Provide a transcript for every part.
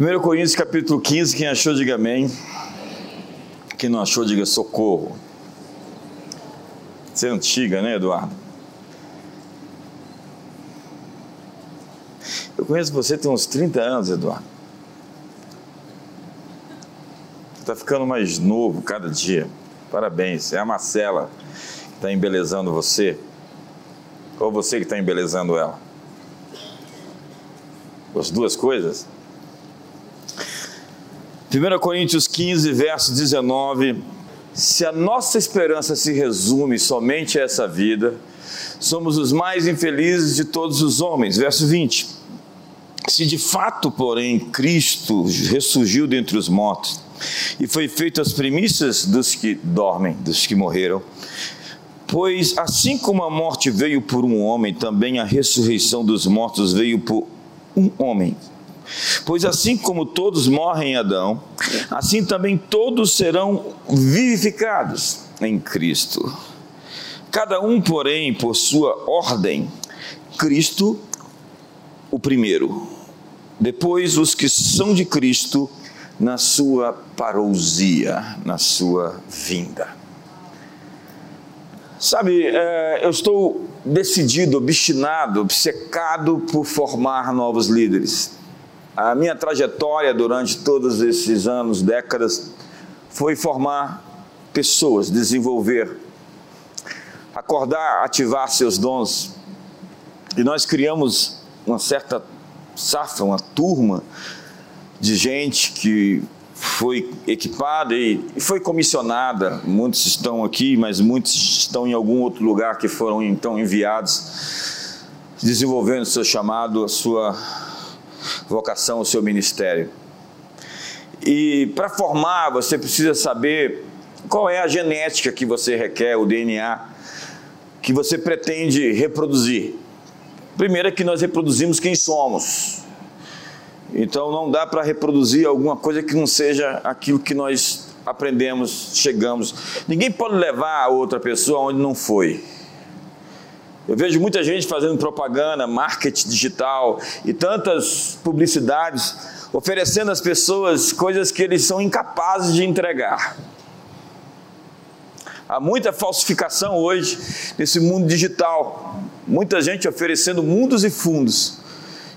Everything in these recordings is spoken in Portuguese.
1 Coríntios capítulo 15, quem achou, diga amém. Quem não achou, diga socorro. Você é antiga, né, Eduardo? Eu conheço você tem uns 30 anos, Eduardo. Você está ficando mais novo cada dia. Parabéns. É a Marcela que está embelezando você. Ou você que está embelezando ela? As duas coisas? 1 Coríntios 15, verso 19. Se a nossa esperança se resume somente a essa vida, somos os mais infelizes de todos os homens. Verso 20. Se de fato, porém, Cristo ressurgiu dentre os mortos e foi feito as primícias dos que dormem, dos que morreram, pois assim como a morte veio por um homem, também a ressurreição dos mortos veio por um homem. Pois assim como todos morrem em Adão, assim também todos serão vivificados em Cristo. Cada um, porém, por sua ordem. Cristo, o primeiro. Depois, os que são de Cristo, na sua parousia, na sua vinda. Sabe, é, eu estou decidido, obstinado, obcecado por formar novos líderes. A minha trajetória durante todos esses anos, décadas, foi formar pessoas, desenvolver, acordar, ativar seus dons. E nós criamos uma certa safra, uma turma de gente que foi equipada e foi comissionada. Muitos estão aqui, mas muitos estão em algum outro lugar que foram então enviados, desenvolvendo o seu chamado, a sua vocação, o seu ministério. E para formar, você precisa saber qual é a genética que você requer, o DNA que você pretende reproduzir. Primeiro é que nós reproduzimos quem somos. Então não dá para reproduzir alguma coisa que não seja aquilo que nós aprendemos, chegamos. Ninguém pode levar a outra pessoa onde não foi. Eu vejo muita gente fazendo propaganda, marketing digital e tantas publicidades oferecendo às pessoas coisas que eles são incapazes de entregar. Há muita falsificação hoje nesse mundo digital. Muita gente oferecendo mundos e fundos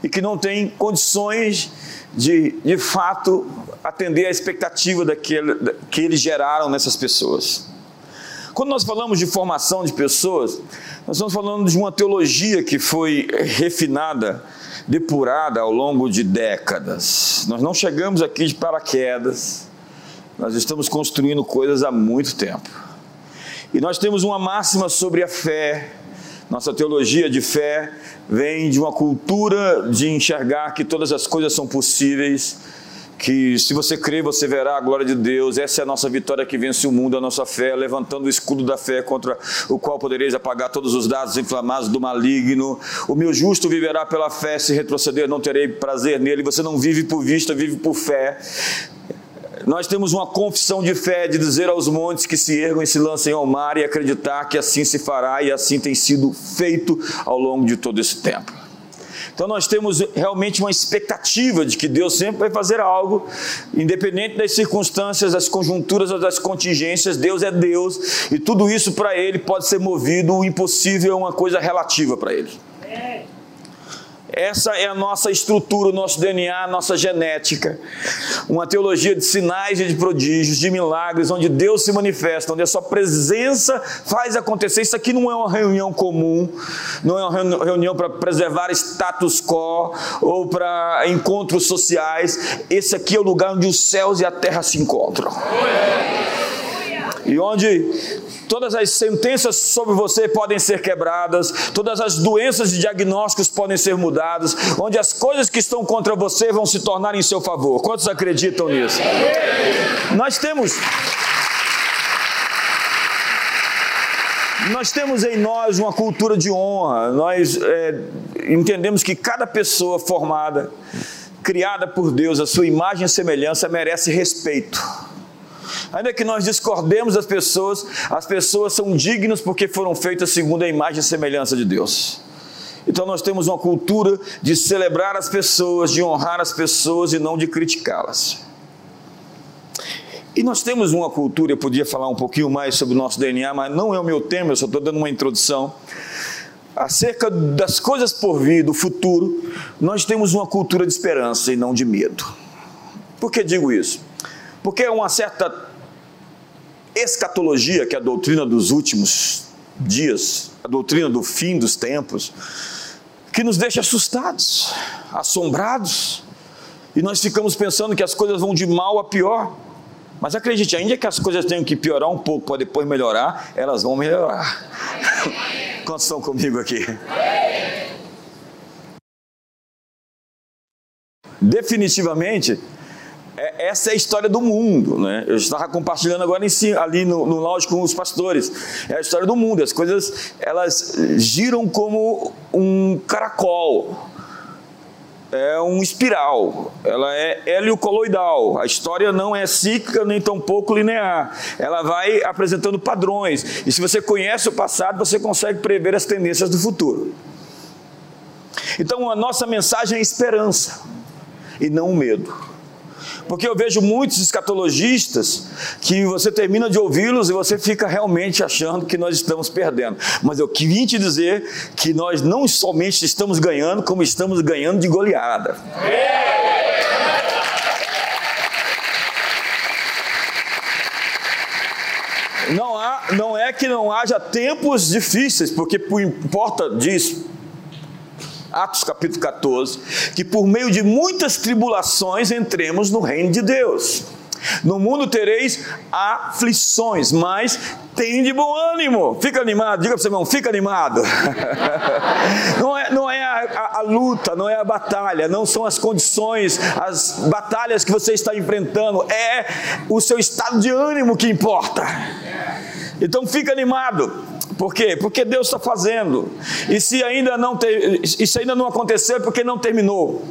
e que não tem condições de, de fato, atender à expectativa daquele, que eles geraram nessas pessoas. Quando nós falamos de formação de pessoas, nós estamos falando de uma teologia que foi refinada, depurada ao longo de décadas. Nós não chegamos aqui de paraquedas, nós estamos construindo coisas há muito tempo. E nós temos uma máxima sobre a fé. Nossa teologia de fé vem de uma cultura de enxergar que todas as coisas são possíveis que se você crer, você verá a glória de Deus. Essa é a nossa vitória que vence o mundo, a nossa fé, levantando o escudo da fé contra o qual podereis apagar todos os dados inflamados do maligno. O meu justo viverá pela fé, se retroceder, não terei prazer nele. Você não vive por vista, vive por fé. Nós temos uma confissão de fé de dizer aos montes que se ergam e se lancem ao mar e acreditar que assim se fará e assim tem sido feito ao longo de todo esse tempo. Então nós temos realmente uma expectativa de que Deus sempre vai fazer algo, independente das circunstâncias, das conjunturas ou das contingências, Deus é Deus e tudo isso para Ele pode ser movido, o impossível é uma coisa relativa para Ele. Essa é a nossa estrutura, o nosso DNA, a nossa genética. Uma teologia de sinais e de prodígios, de milagres, onde Deus se manifesta, onde a sua presença faz acontecer. Isso aqui não é uma reunião comum, não é uma reunião para preservar status quo ou para encontros sociais. Esse aqui é o lugar onde os céus e a terra se encontram. E onde todas as sentenças sobre você podem ser quebradas, todas as doenças e diagnósticos podem ser mudadas, onde as coisas que estão contra você vão se tornar em seu favor. Quantos acreditam nisso? Nós temos. Nós temos em nós uma cultura de honra, nós é, entendemos que cada pessoa formada, criada por Deus, a sua imagem e semelhança, merece respeito. Ainda que nós discordemos das pessoas, as pessoas são dignas porque foram feitas segundo a imagem e semelhança de Deus. Então nós temos uma cultura de celebrar as pessoas, de honrar as pessoas e não de criticá-las. E nós temos uma cultura, eu podia falar um pouquinho mais sobre o nosso DNA, mas não é o meu tema, eu só estou dando uma introdução. Acerca das coisas por vir, do futuro, nós temos uma cultura de esperança e não de medo. Por que digo isso? Porque uma certa escatologia, que é a doutrina dos últimos dias, a doutrina do fim dos tempos, que nos deixa assustados, assombrados, e nós ficamos pensando que as coisas vão de mal a pior. Mas acredite, ainda que as coisas tenham que piorar um pouco para depois melhorar, elas vão melhorar. Quantos estão comigo aqui? Definitivamente, essa é a história do mundo, né? Eu estava compartilhando agora si, ali no, no lounge com os pastores. É a história do mundo. As coisas elas giram como um caracol é um espiral, ela é heliocoloidal. A história não é cíclica nem tampouco linear. Ela vai apresentando padrões. E se você conhece o passado, você consegue prever as tendências do futuro. Então a nossa mensagem é esperança e não o medo. Porque eu vejo muitos escatologistas que você termina de ouvi-los e você fica realmente achando que nós estamos perdendo. Mas eu queria te dizer que nós não somente estamos ganhando, como estamos ganhando de goleada. Não, há, não é que não haja tempos difíceis, porque por importa disso, Atos capítulo 14, que por meio de muitas tribulações entremos no reino de Deus. No mundo tereis aflições, mas tem de bom ânimo. Fica animado, diga para você, irmão, fica animado. não é, não é a, a, a, luta, não é a batalha, não são as condições, as batalhas que você está enfrentando, é o seu estado de ânimo que importa. Então fica animado. Por quê? Porque Deus está fazendo. E se ainda não ter, isso ainda não aconteceu, é porque não terminou.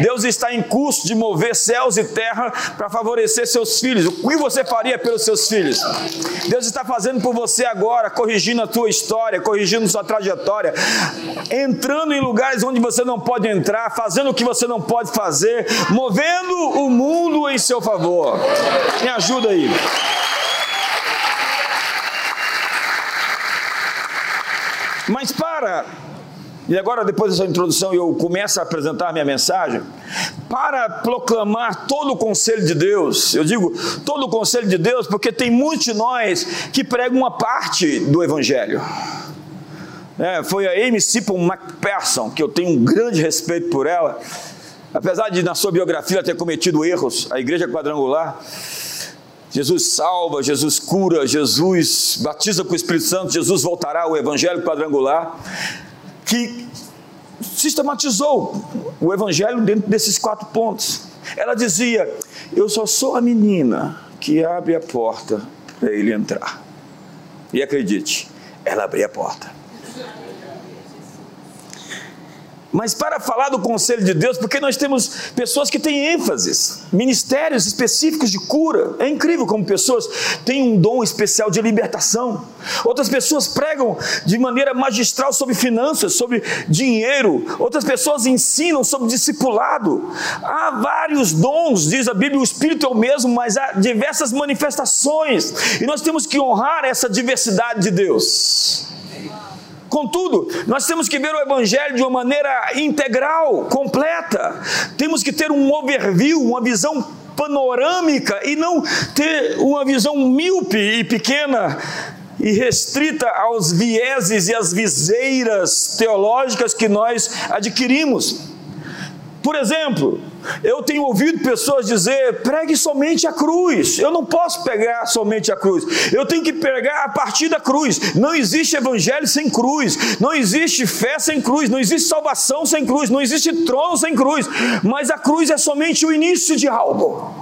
Deus está em curso de mover céus e terra para favorecer seus filhos. O que você faria pelos seus filhos? Deus está fazendo por você agora, corrigindo a tua história, corrigindo sua trajetória, entrando em lugares onde você não pode entrar, fazendo o que você não pode fazer, movendo o mundo em seu favor. Me ajuda aí. Mas para, e agora depois dessa introdução eu começo a apresentar minha mensagem, para proclamar todo o conselho de Deus, eu digo todo o conselho de Deus porque tem muitos de nós que pregam uma parte do Evangelho. É, foi a Amy Sippel McPherson, que eu tenho um grande respeito por ela, apesar de na sua biografia ter cometido erros, a igreja quadrangular, Jesus salva, Jesus cura, Jesus batiza com o Espírito Santo, Jesus voltará ao Evangelho quadrangular, que sistematizou o Evangelho dentro desses quatro pontos. Ela dizia: Eu só sou a menina que abre a porta para ele entrar. E acredite, ela abriu a porta. Mas para falar do conselho de Deus, porque nós temos pessoas que têm ênfases, ministérios específicos de cura. É incrível como pessoas têm um dom especial de libertação. Outras pessoas pregam de maneira magistral sobre finanças, sobre dinheiro. Outras pessoas ensinam sobre discipulado. Há vários dons, diz a Bíblia, o Espírito é o mesmo, mas há diversas manifestações. E nós temos que honrar essa diversidade de Deus. Contudo, nós temos que ver o Evangelho de uma maneira integral, completa. Temos que ter um overview, uma visão panorâmica e não ter uma visão míope e pequena e restrita aos vieses e às viseiras teológicas que nós adquirimos. Por exemplo, eu tenho ouvido pessoas dizer: pregue somente a cruz. Eu não posso pegar somente a cruz. Eu tenho que pregar a partir da cruz. Não existe evangelho sem cruz. Não existe fé sem cruz. Não existe salvação sem cruz. Não existe trono sem cruz. Mas a cruz é somente o início de algo.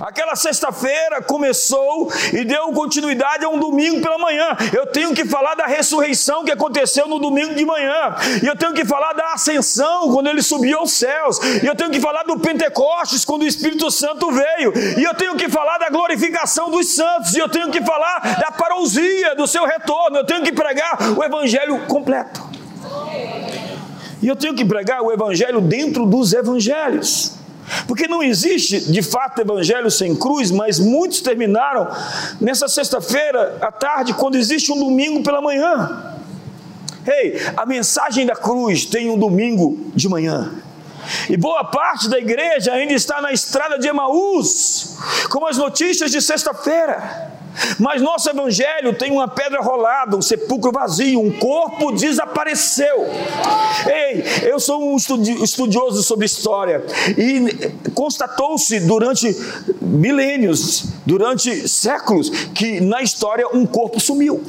Aquela sexta-feira começou e deu continuidade a um domingo pela manhã. Eu tenho que falar da ressurreição que aconteceu no domingo de manhã. E eu tenho que falar da ascensão quando ele subiu aos céus. E eu tenho que falar do Pentecostes quando o Espírito Santo veio. E eu tenho que falar da glorificação dos santos. E eu tenho que falar da parousia do seu retorno. Eu tenho que pregar o evangelho completo. E eu tenho que pregar o evangelho dentro dos evangelhos. Porque não existe de fato evangelho sem cruz, mas muitos terminaram nessa sexta-feira à tarde, quando existe um domingo pela manhã. Ei, a mensagem da cruz tem um domingo de manhã. E boa parte da igreja ainda está na estrada de Emaús, com as notícias de sexta-feira. Mas nosso evangelho tem uma pedra rolada, um sepulcro vazio, um corpo desapareceu. Ei, eu sou um estudioso sobre história e constatou-se durante milênios, durante séculos, que na história um corpo sumiu.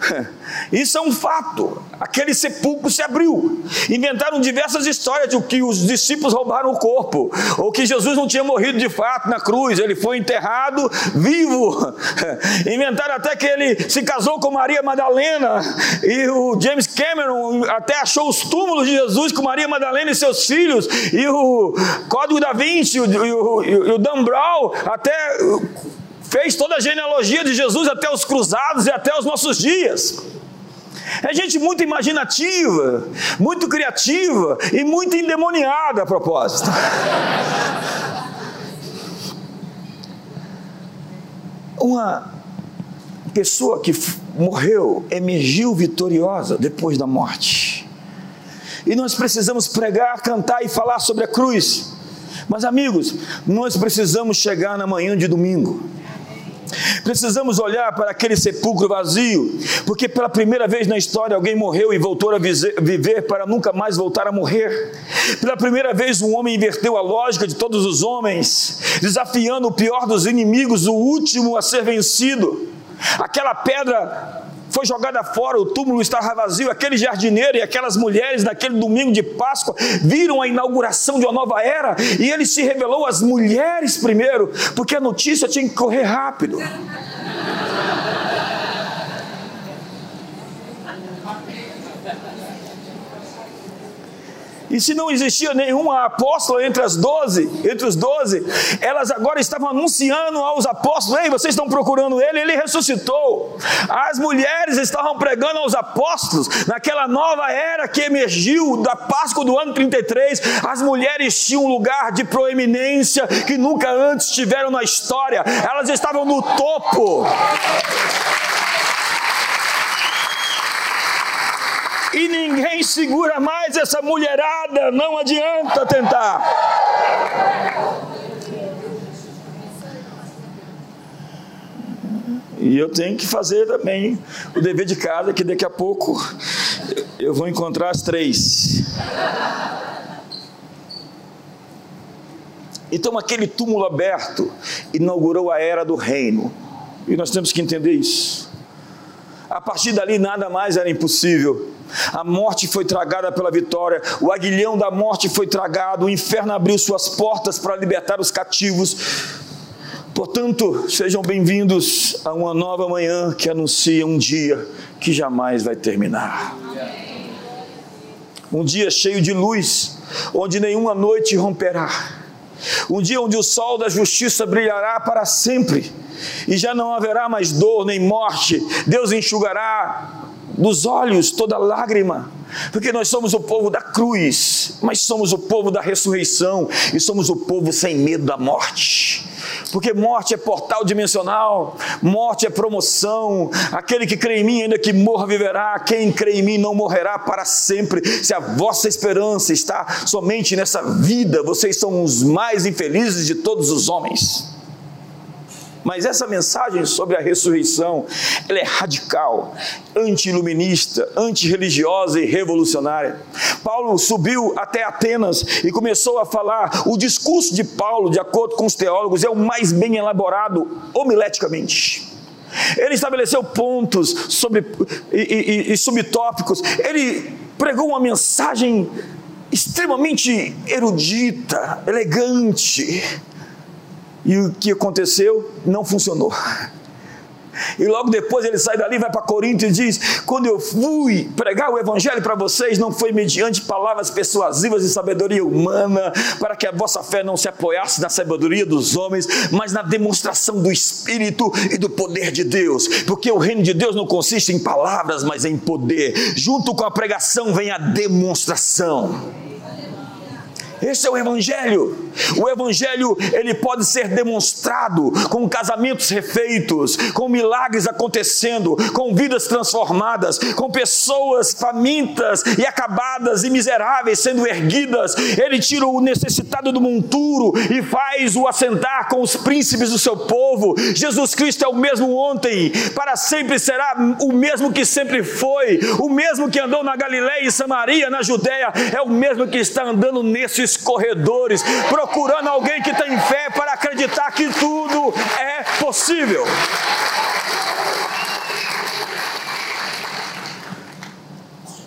Isso é um fato. Aquele sepulcro se abriu. Inventaram diversas histórias de que os discípulos roubaram o corpo, ou que Jesus não tinha morrido de fato na cruz, ele foi enterrado vivo. Inventaram até que ele se casou com Maria Madalena, e o James Cameron até achou os túmulos de Jesus com Maria Madalena e seus filhos, e o Código da Vinci, e o, e o Dan Brown até fez toda a genealogia de Jesus até os cruzados e até os nossos dias. É gente muito imaginativa, muito criativa e muito endemoniada a propósito. Uma pessoa que morreu emergiu vitoriosa depois da morte. E nós precisamos pregar, cantar e falar sobre a cruz. Mas, amigos, nós precisamos chegar na manhã de domingo Precisamos olhar para aquele sepulcro vazio, porque pela primeira vez na história alguém morreu e voltou a viver para nunca mais voltar a morrer. Pela primeira vez um homem inverteu a lógica de todos os homens, desafiando o pior dos inimigos, o último a ser vencido. Aquela pedra foi jogada fora, o túmulo estava vazio. Aquele jardineiro e aquelas mulheres, naquele domingo de Páscoa, viram a inauguração de uma nova era e ele se revelou às mulheres primeiro, porque a notícia tinha que correr rápido. E se não existia nenhuma apóstola entre as doze, entre os doze, elas agora estavam anunciando aos apóstolos: Ei, vocês estão procurando ele, ele ressuscitou. As mulheres estavam pregando aos apóstolos naquela nova era que emergiu da Páscoa do ano 33. As mulheres tinham um lugar de proeminência que nunca antes tiveram na história, elas estavam no topo. E ninguém segura mais essa mulherada, não adianta tentar. E eu tenho que fazer também o dever de casa, que daqui a pouco eu vou encontrar as três. Então, aquele túmulo aberto inaugurou a era do reino. E nós temos que entender isso. A partir dali, nada mais era impossível. A morte foi tragada pela vitória, o aguilhão da morte foi tragado, o inferno abriu suas portas para libertar os cativos. Portanto, sejam bem-vindos a uma nova manhã que anuncia um dia que jamais vai terminar. Um dia cheio de luz, onde nenhuma noite romperá. Um dia onde o sol da justiça brilhará para sempre e já não haverá mais dor nem morte. Deus enxugará dos olhos toda lágrima, porque nós somos o povo da cruz, mas somos o povo da ressurreição e somos o povo sem medo da morte. Porque morte é portal dimensional, morte é promoção. Aquele que crê em mim, ainda que morra, viverá. Quem crê em mim não morrerá para sempre. Se a vossa esperança está somente nessa vida, vocês são os mais infelizes de todos os homens. Mas essa mensagem sobre a ressurreição, ela é radical, anti-iluminista, anti-religiosa e revolucionária. Paulo subiu até Atenas e começou a falar. O discurso de Paulo, de acordo com os teólogos, é o mais bem elaborado homileticamente. Ele estabeleceu pontos sobre, e, e, e subtópicos. Ele pregou uma mensagem extremamente erudita, elegante e o que aconteceu não funcionou. E logo depois ele sai dali, vai para Corinto e diz: Quando eu fui pregar o evangelho para vocês, não foi mediante palavras persuasivas e sabedoria humana, para que a vossa fé não se apoiasse na sabedoria dos homens, mas na demonstração do Espírito e do poder de Deus. Porque o reino de Deus não consiste em palavras, mas em poder. Junto com a pregação vem a demonstração. Esse é o evangelho. O evangelho, ele pode ser demonstrado com casamentos refeitos, com milagres acontecendo, com vidas transformadas, com pessoas famintas e acabadas e miseráveis sendo erguidas. Ele tira o necessitado do monturo e faz o assentar com os príncipes do seu povo. Jesus Cristo é o mesmo ontem, para sempre será o mesmo que sempre foi, o mesmo que andou na Galiléia e Samaria, na Judéia, é o mesmo que está andando nesses corredores, procurando alguém que tem fé para acreditar que tudo é possível.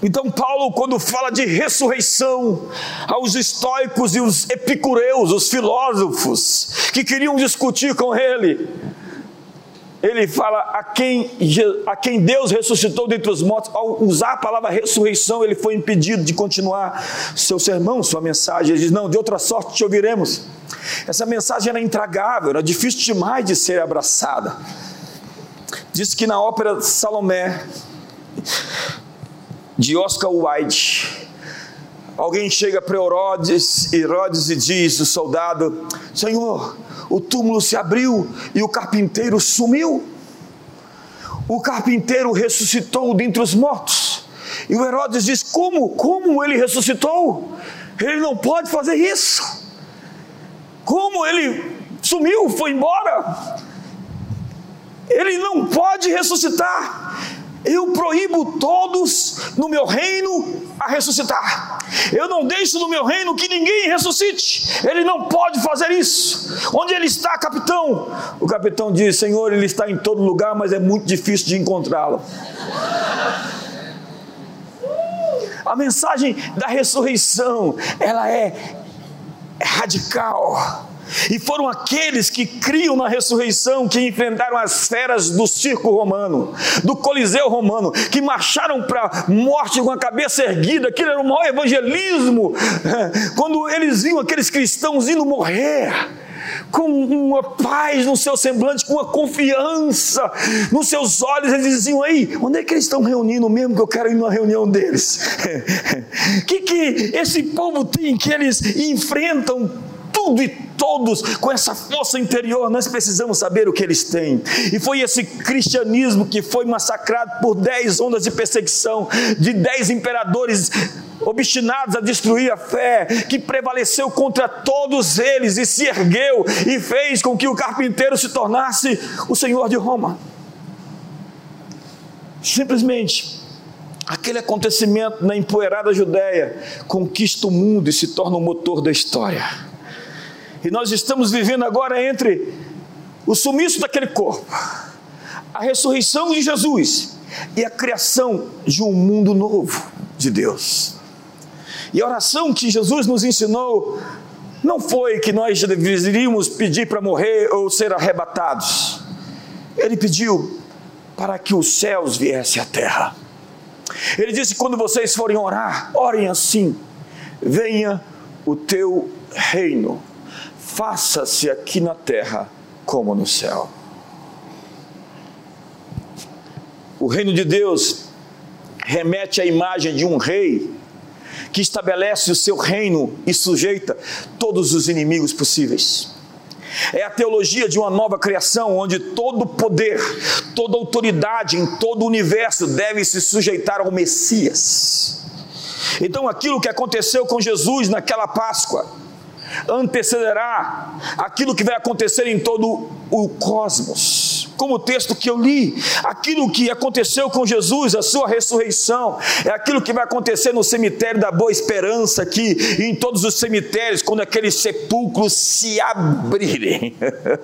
Então, Paulo, quando fala de ressurreição, aos estoicos e os epicureus, os filósofos, que queriam discutir com ele, ele fala a quem, a quem Deus ressuscitou dentre os mortos. Ao usar a palavra ressurreição, ele foi impedido de continuar seu sermão, sua mensagem. Ele diz: Não, de outra sorte te ouviremos. Essa mensagem era intragável, era difícil demais de ser abraçada. Diz que na ópera Salomé, de Oscar Wilde, alguém chega para Herodes, Herodes e diz: O soldado, Senhor, o túmulo se abriu e o carpinteiro sumiu. O carpinteiro ressuscitou dentre os mortos. E o Herodes diz: Como? Como ele ressuscitou? Ele não pode fazer isso. Como ele sumiu, foi embora? Ele não pode ressuscitar. Eu proíbo todos no meu reino a ressuscitar. Eu não deixo no meu reino que ninguém ressuscite. Ele não pode fazer isso. Onde ele está, capitão? O capitão diz: Senhor, ele está em todo lugar, mas é muito difícil de encontrá-lo. A mensagem da ressurreição, ela é radical e foram aqueles que criam na ressurreição, que enfrentaram as feras do circo romano, do coliseu romano, que marcharam para a morte com a cabeça erguida. Aquilo era o maior evangelismo. Quando eles viam aqueles cristãos indo morrer, com uma paz no seu semblante, com uma confiança nos seus olhos, eles diziam: aí, onde é que eles estão reunindo mesmo que eu quero ir numa reunião deles? O que, que esse povo tem que eles enfrentam tudo e todos com essa força interior, nós precisamos saber o que eles têm. E foi esse cristianismo que foi massacrado por dez ondas de perseguição, de dez imperadores obstinados a destruir a fé, que prevaleceu contra todos eles e se ergueu e fez com que o carpinteiro se tornasse o senhor de Roma. Simplesmente aquele acontecimento na empoeirada Judéia conquista o mundo e se torna o motor da história. E nós estamos vivendo agora entre o sumiço daquele corpo, a ressurreição de Jesus e a criação de um mundo novo de Deus. E a oração que Jesus nos ensinou não foi que nós deveríamos pedir para morrer ou ser arrebatados. Ele pediu para que os céus viessem à terra. Ele disse: quando vocês forem orar, orem assim: venha o teu reino faça-se aqui na terra como no céu. O reino de Deus remete à imagem de um rei que estabelece o seu reino e sujeita todos os inimigos possíveis. É a teologia de uma nova criação, onde todo poder, toda autoridade em todo o universo deve se sujeitar ao Messias. Então, aquilo que aconteceu com Jesus naquela Páscoa, antecederá aquilo que vai acontecer em todo o cosmos como o texto que eu li, aquilo que aconteceu com Jesus, a sua ressurreição, é aquilo que vai acontecer no cemitério da Boa Esperança aqui, e em todos os cemitérios, quando aqueles sepulcros se abrirem,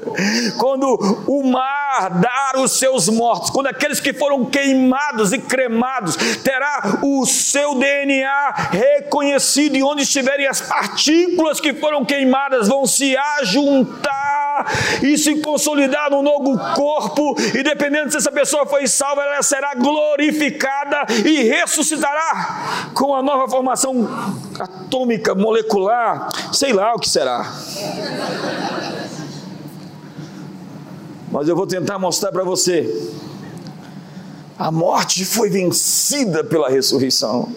quando o mar dar os seus mortos, quando aqueles que foram queimados e cremados terá o seu DNA reconhecido, e onde estiverem as partículas que foram queimadas vão se ajuntar e se consolidar no novo corpo, e dependendo se essa pessoa foi salva, ela será glorificada e ressuscitará com a nova formação atômica, molecular, sei lá o que será. Mas eu vou tentar mostrar para você. A morte foi vencida pela ressurreição.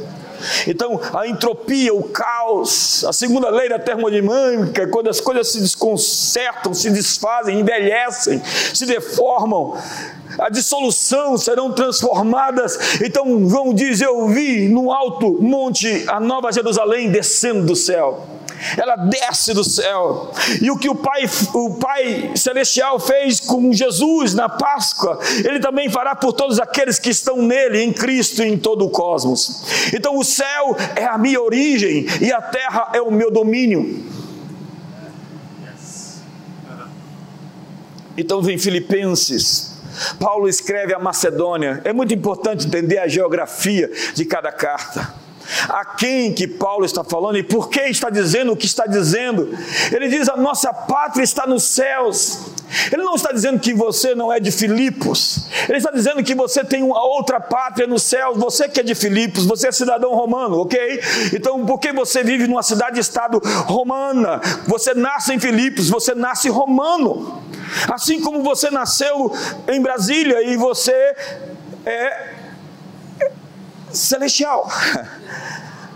Então, a entropia, o caos, a segunda lei da termodinâmica, quando as coisas se desconcertam, se desfazem, envelhecem, se deformam, a dissolução serão transformadas. Então, João diz: Eu vi no alto monte a nova Jerusalém descendo do céu ela desce do céu. E o que o Pai, o Pai Celestial fez com Jesus na Páscoa, Ele também fará por todos aqueles que estão nele, em Cristo e em todo o cosmos. Então o céu é a minha origem e a terra é o meu domínio. Então vem Filipenses. Paulo escreve a Macedônia. É muito importante entender a geografia de cada carta a quem que Paulo está falando e por que está dizendo o que está dizendo. Ele diz: a nossa pátria está nos céus. Ele não está dizendo que você não é de Filipos. Ele está dizendo que você tem uma outra pátria nos céus. Você que é de Filipos, você é cidadão romano, ok? Então, porque você vive numa cidade-estado romana, você nasce em Filipos, você nasce romano. Assim como você nasceu em Brasília e você é celestial.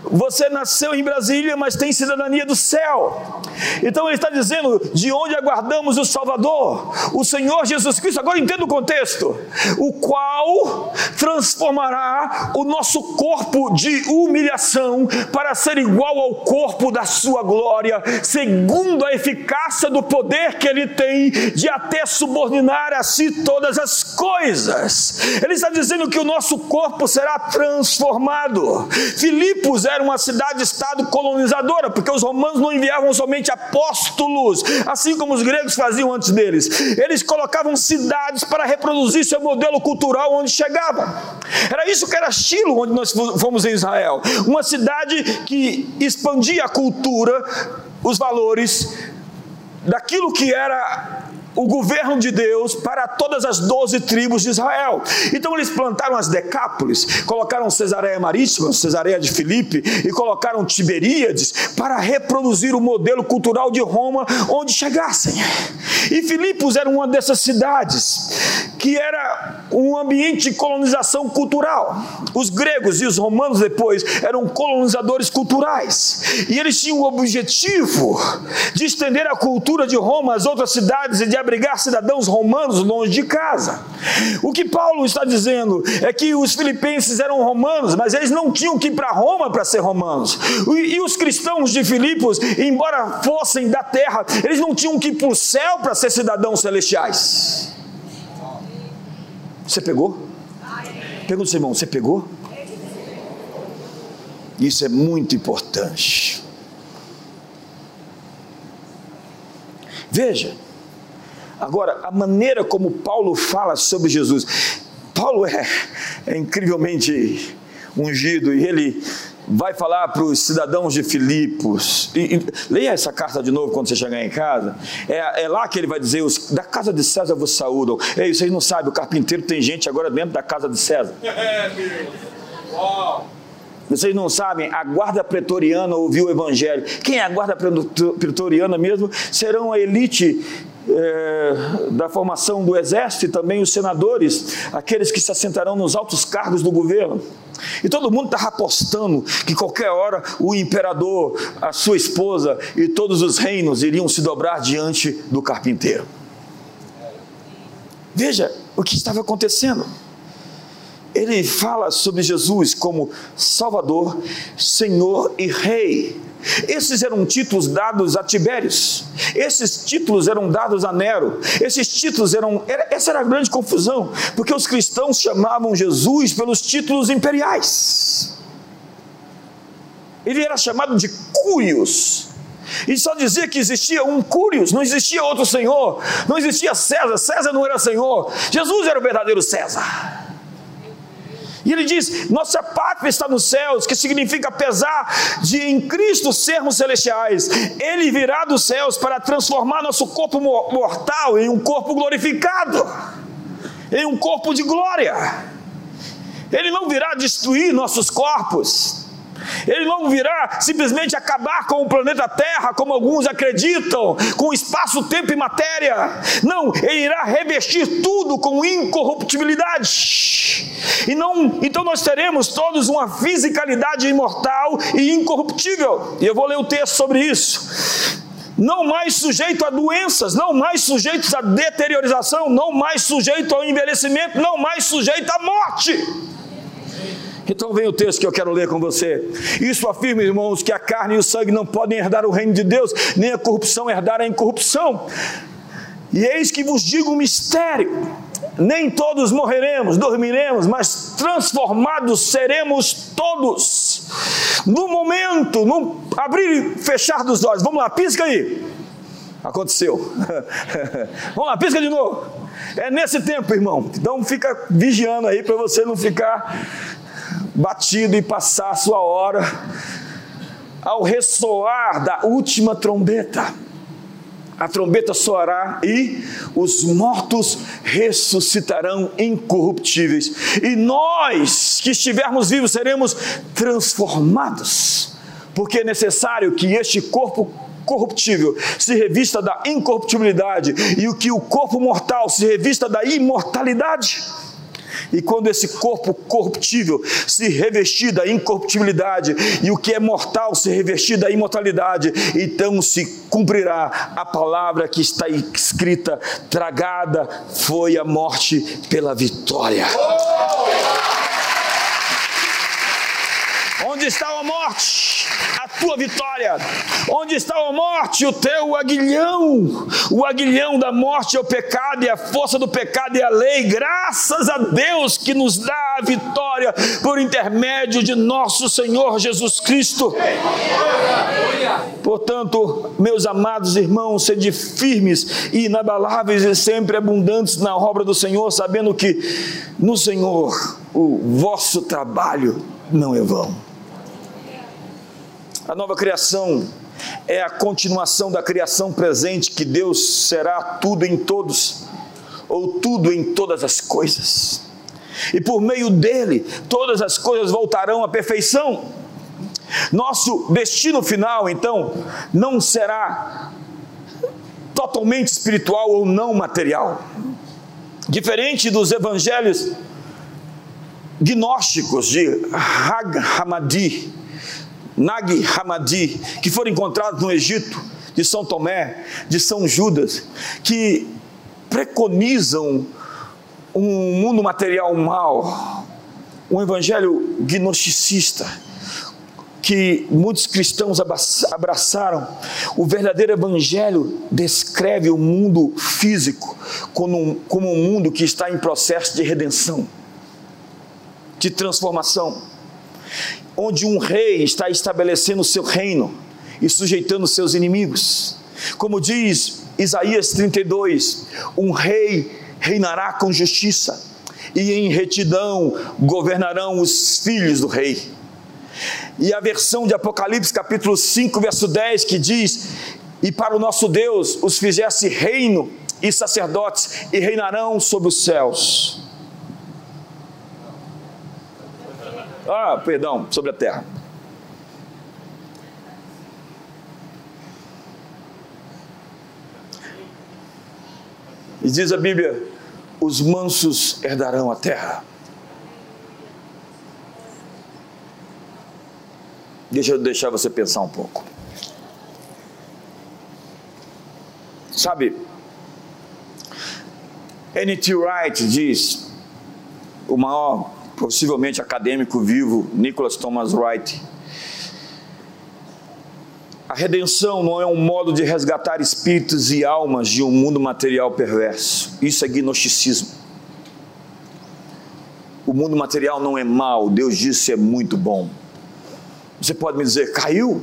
Você nasceu em Brasília, mas tem cidadania do céu. Então ele está dizendo: de onde aguardamos o Salvador, o Senhor Jesus Cristo. Agora entenda o contexto: o qual transformará o nosso corpo de humilhação para ser igual ao corpo da sua glória, segundo a eficácia do poder que ele tem de até subordinar a si todas as coisas. Ele está dizendo que o nosso corpo será transformado. Filipos era uma cidade-estado colonizadora, porque os romanos não enviavam somente apóstolos, assim como os gregos faziam antes deles. Eles colocavam cidades para reproduzir seu modelo cultural onde chegavam. Era isso que era Chilo, onde nós fomos em Israel. Uma cidade que expandia a cultura, os valores daquilo que era o governo de Deus para todas as doze tribos de Israel. Então eles plantaram as Decápolis, colocaram Cesareia Marítima, Cesareia de Filipe e colocaram Tiberíades para reproduzir o modelo cultural de Roma onde chegassem. E Filipos era uma dessas cidades que era um ambiente de colonização cultural. Os gregos e os romanos depois eram colonizadores culturais. E eles tinham o objetivo de estender a cultura de Roma às outras cidades e de abrigar cidadãos romanos longe de casa. O que Paulo está dizendo é que os filipenses eram romanos, mas eles não tinham que ir para Roma para ser romanos. E os cristãos de Filipos, embora fossem da terra, eles não tinham que ir para o céu para ser cidadãos celestiais. Você pegou? Pergunta, irmão, você pegou? Isso é muito importante. Veja, Agora, a maneira como Paulo fala sobre Jesus, Paulo é, é incrivelmente ungido e ele vai falar para os cidadãos de Filipos. E, e, leia essa carta de novo quando você chegar em casa. É, é lá que ele vai dizer: os, da casa de César vos saúdam. Ei, vocês não sabem, o carpinteiro tem gente agora dentro da casa de César. É! Vocês não sabem, a guarda pretoriana ouviu o evangelho. Quem é a guarda pretoriana mesmo? Serão a elite é, da formação do exército e também os senadores, aqueles que se assentarão nos altos cargos do governo. E todo mundo estava apostando que qualquer hora o imperador, a sua esposa e todos os reinos iriam se dobrar diante do carpinteiro. Veja o que estava acontecendo. Ele fala sobre Jesus como Salvador, Senhor e Rei. Esses eram títulos dados a Tibérios, esses títulos eram dados a Nero, esses títulos eram. Essa era a grande confusão, porque os cristãos chamavam Jesus pelos títulos imperiais. Ele era chamado de Curios, e só dizia que existia um Curios, não existia outro Senhor, não existia César, César não era Senhor, Jesus era o verdadeiro César. E ele diz: nossa pátria está nos céus, que significa apesar de em Cristo sermos celestiais, ele virá dos céus para transformar nosso corpo mortal em um corpo glorificado, em um corpo de glória. Ele não virá destruir nossos corpos, ele não virá simplesmente acabar com o planeta Terra, como alguns acreditam, com espaço, tempo e matéria. Não, ele irá revestir tudo com incorruptibilidade. E não, então nós teremos todos uma fisicalidade imortal e incorruptível. E eu vou ler o texto sobre isso não mais sujeito a doenças, não mais sujeitos à deteriorização, não mais sujeito ao envelhecimento, não mais sujeito à morte. Então vem o texto que eu quero ler com você. Isso afirma, irmãos, que a carne e o sangue não podem herdar o reino de Deus, nem a corrupção herdar a incorrupção. E eis que vos digo um mistério: nem todos morreremos, dormiremos, mas transformados seremos todos. No momento, no abrir e fechar dos olhos. Vamos lá, pisca aí. Aconteceu. Vamos lá, pisca de novo. É nesse tempo, irmão. Então fica vigiando aí para você não ficar batido e passar a sua hora ao ressoar da última trombeta. A trombeta soará e os mortos ressuscitarão incorruptíveis, e nós que estivermos vivos seremos transformados, porque é necessário que este corpo corruptível se revista da incorruptibilidade e o que o corpo mortal se revista da imortalidade. E quando esse corpo corruptível se revestir da incorruptibilidade e o que é mortal se revestir da imortalidade, então se cumprirá a palavra que está escrita: tragada foi a morte pela vitória. Onde está a morte? Tua vitória. Onde está a morte? O teu aguilhão. O aguilhão da morte é o pecado e a força do pecado é a lei. Graças a Deus que nos dá a vitória por intermédio de nosso Senhor Jesus Cristo. Portanto, meus amados irmãos, sede firmes e inabaláveis e sempre abundantes na obra do Senhor, sabendo que no Senhor o vosso trabalho não é vão. A nova criação é a continuação da criação presente, que Deus será tudo em todos, ou tudo em todas as coisas. E por meio dele, todas as coisas voltarão à perfeição. Nosso destino final, então, não será totalmente espiritual ou não material. Diferente dos evangelhos gnósticos de Hag Hamadi, Nag Hammadi, que foram encontrados no Egito, de São Tomé, de São Judas, que preconizam um mundo material mau, um evangelho gnosticista, que muitos cristãos abraçaram. O verdadeiro evangelho descreve o mundo físico como um, como um mundo que está em processo de redenção, de transformação onde um rei está estabelecendo o seu reino e sujeitando seus inimigos. Como diz Isaías 32, um rei reinará com justiça e em retidão governarão os filhos do rei. E a versão de Apocalipse capítulo 5, verso 10, que diz: E para o nosso Deus os fizesse reino e sacerdotes, e reinarão sobre os céus. Ah, perdão, sobre a terra. E diz a Bíblia: os mansos herdarão a terra. Deixa eu deixar você pensar um pouco. Sabe, N.T. Wright diz, o maior possivelmente acadêmico vivo, Nicholas Thomas Wright. A redenção não é um modo de resgatar espíritos e almas de um mundo material perverso. Isso é gnosticismo. O mundo material não é mal, Deus disse é muito bom. Você pode me dizer, caiu?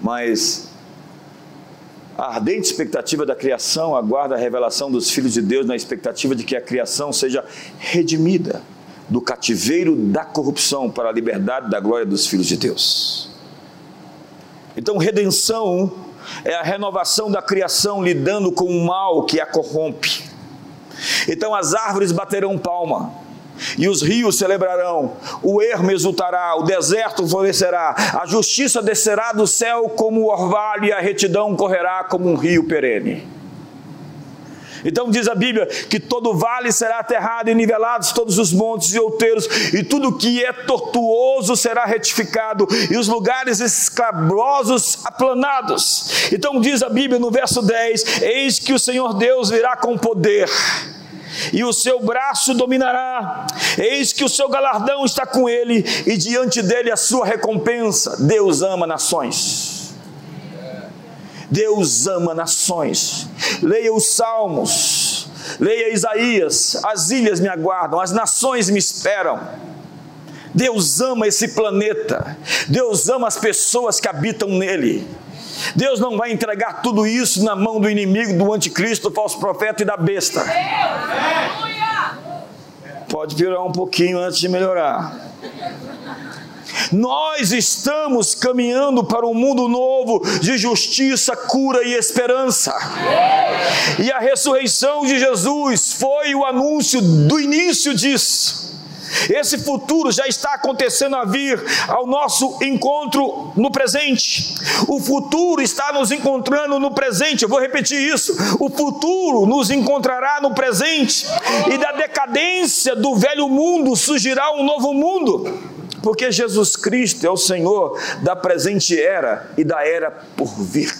Mas a ardente expectativa da criação aguarda a revelação dos filhos de Deus na expectativa de que a criação seja redimida do cativeiro da corrupção para a liberdade da glória dos filhos de Deus. Então, redenção é a renovação da criação lidando com o mal que a corrompe. Então, as árvores baterão palma, e os rios celebrarão, o ermo exultará, o deserto florescerá, a justiça descerá do céu como o orvalho e a retidão correrá como um rio perene. Então diz a Bíblia que todo vale será aterrado e nivelados todos os montes e outeiros, e tudo que é tortuoso será retificado, e os lugares escabrosos aplanados. Então diz a Bíblia no verso 10: Eis que o Senhor Deus virá com poder e o seu braço dominará. Eis que o seu galardão está com ele, e diante dele a sua recompensa. Deus ama nações. Deus ama nações. Leia os Salmos, leia Isaías. As ilhas me aguardam, as nações me esperam. Deus ama esse planeta, Deus ama as pessoas que habitam nele. Deus não vai entregar tudo isso na mão do inimigo, do anticristo, do falso profeta e da besta. Pode piorar um pouquinho antes de melhorar. Nós estamos caminhando para um mundo novo de justiça, cura e esperança. E a ressurreição de Jesus foi o anúncio do início disso. Esse futuro já está acontecendo a vir ao nosso encontro no presente. O futuro está nos encontrando no presente. Eu vou repetir isso. O futuro nos encontrará no presente. E da decadência do velho mundo surgirá um novo mundo. Porque Jesus Cristo é o Senhor da presente era e da era por vir.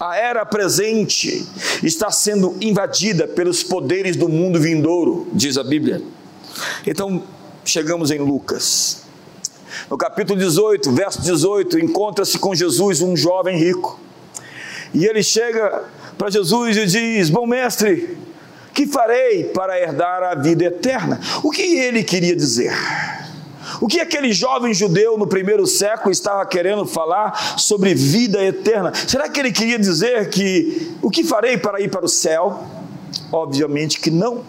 A era presente está sendo invadida pelos poderes do mundo vindouro, diz a Bíblia. Então, chegamos em Lucas. No capítulo 18, verso 18, encontra-se com Jesus um jovem rico. E ele chega para Jesus e diz: Bom mestre, que farei para herdar a vida eterna? O que ele queria dizer? O que aquele jovem judeu no primeiro século estava querendo falar sobre vida eterna? Será que ele queria dizer que o que farei para ir para o céu? Obviamente que não.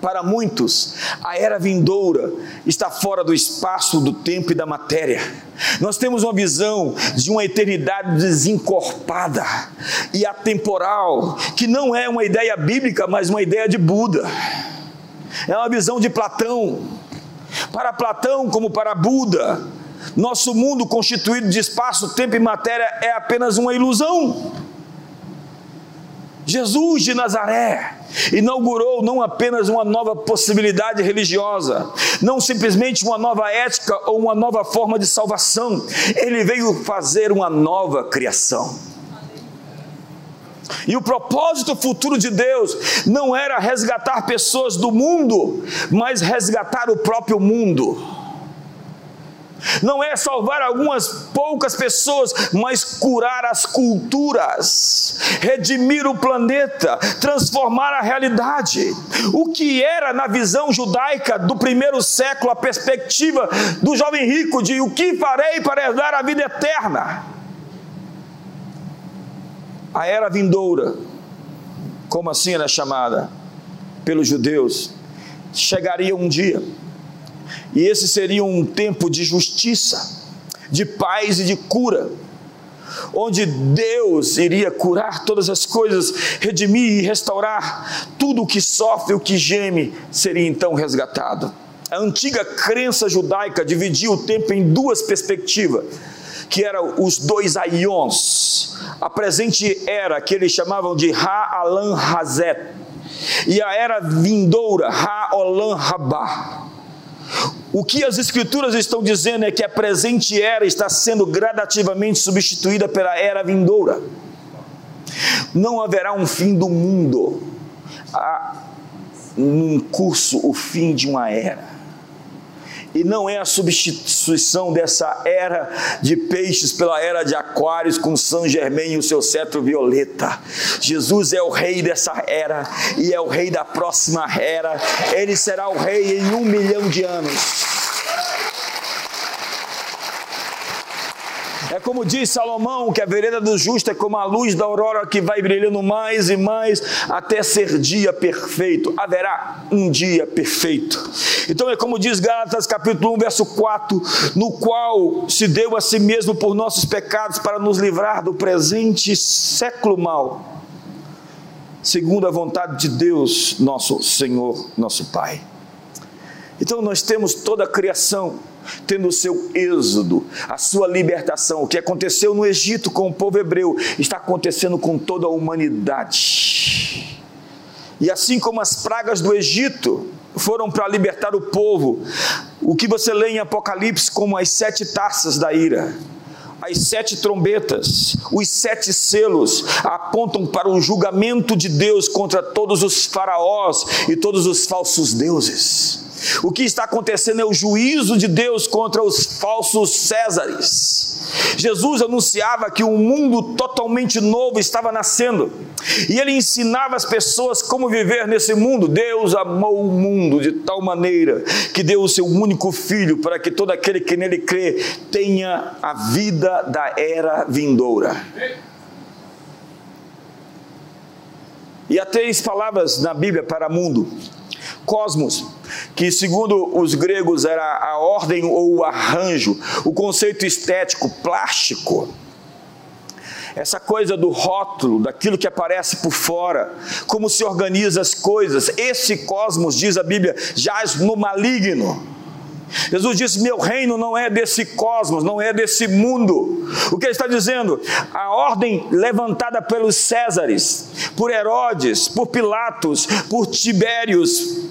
Para muitos, a era vindoura está fora do espaço, do tempo e da matéria. Nós temos uma visão de uma eternidade desencorpada e atemporal, que não é uma ideia bíblica, mas uma ideia de Buda. É uma visão de Platão. Para Platão, como para Buda, nosso mundo constituído de espaço, tempo e matéria é apenas uma ilusão. Jesus de Nazaré inaugurou não apenas uma nova possibilidade religiosa, não simplesmente uma nova ética ou uma nova forma de salvação, ele veio fazer uma nova criação. E o propósito futuro de Deus não era resgatar pessoas do mundo, mas resgatar o próprio mundo não é salvar algumas poucas pessoas, mas curar as culturas, redimir o planeta, transformar a realidade. O que era na visão judaica do primeiro século a perspectiva do jovem rico de o que farei para herdar a vida eterna? A era vindoura, como assim era chamada pelos judeus, chegaria um dia e esse seria um tempo de justiça, de paz e de cura, onde Deus iria curar todas as coisas, redimir e restaurar tudo o que sofre, o que geme, seria então resgatado. A antiga crença judaica dividia o tempo em duas perspectivas, que eram os dois aions. A presente era, que eles chamavam de Ha-Alan Hazet, e a era vindoura, Ha-Olam Rabah. O que as Escrituras estão dizendo é que a presente era está sendo gradativamente substituída pela era vindoura. Não haverá um fim do mundo, há num curso o fim de uma era e não é a substituição dessa era de peixes pela era de aquários com São Germain e o seu cetro violeta. Jesus é o rei dessa era e é o rei da próxima era. Ele será o rei em um milhão de anos. Como diz Salomão, que a vereda do justo é como a luz da aurora que vai brilhando mais e mais até ser dia perfeito. Haverá um dia perfeito. Então é como diz Gálatas capítulo 1, verso 4, no qual se deu a si mesmo por nossos pecados para nos livrar do presente século mal segundo a vontade de Deus, nosso Senhor, nosso Pai. Então nós temos toda a criação tendo o seu êxodo, a sua libertação. O que aconteceu no Egito com o povo hebreu está acontecendo com toda a humanidade. E assim como as pragas do Egito foram para libertar o povo, o que você lê em Apocalipse como as sete taças da ira, as sete trombetas, os sete selos apontam para o julgamento de Deus contra todos os faraós e todos os falsos deuses. O que está acontecendo é o juízo de Deus contra os falsos Césares. Jesus anunciava que um mundo totalmente novo estava nascendo e ele ensinava as pessoas como viver nesse mundo. Deus amou o mundo de tal maneira que deu o seu único filho para que todo aquele que nele crê tenha a vida da era vindoura. E há três palavras na Bíblia para mundo: cosmos, que segundo os gregos era a ordem ou o arranjo, o conceito estético, plástico. Essa coisa do rótulo, daquilo que aparece por fora, como se organiza as coisas. Esse cosmos, diz a Bíblia, jaz no maligno. Jesus disse: Meu reino não é desse cosmos, não é desse mundo. O que ele está dizendo? A ordem levantada pelos Césares, por Herodes, por Pilatos, por Tibérios,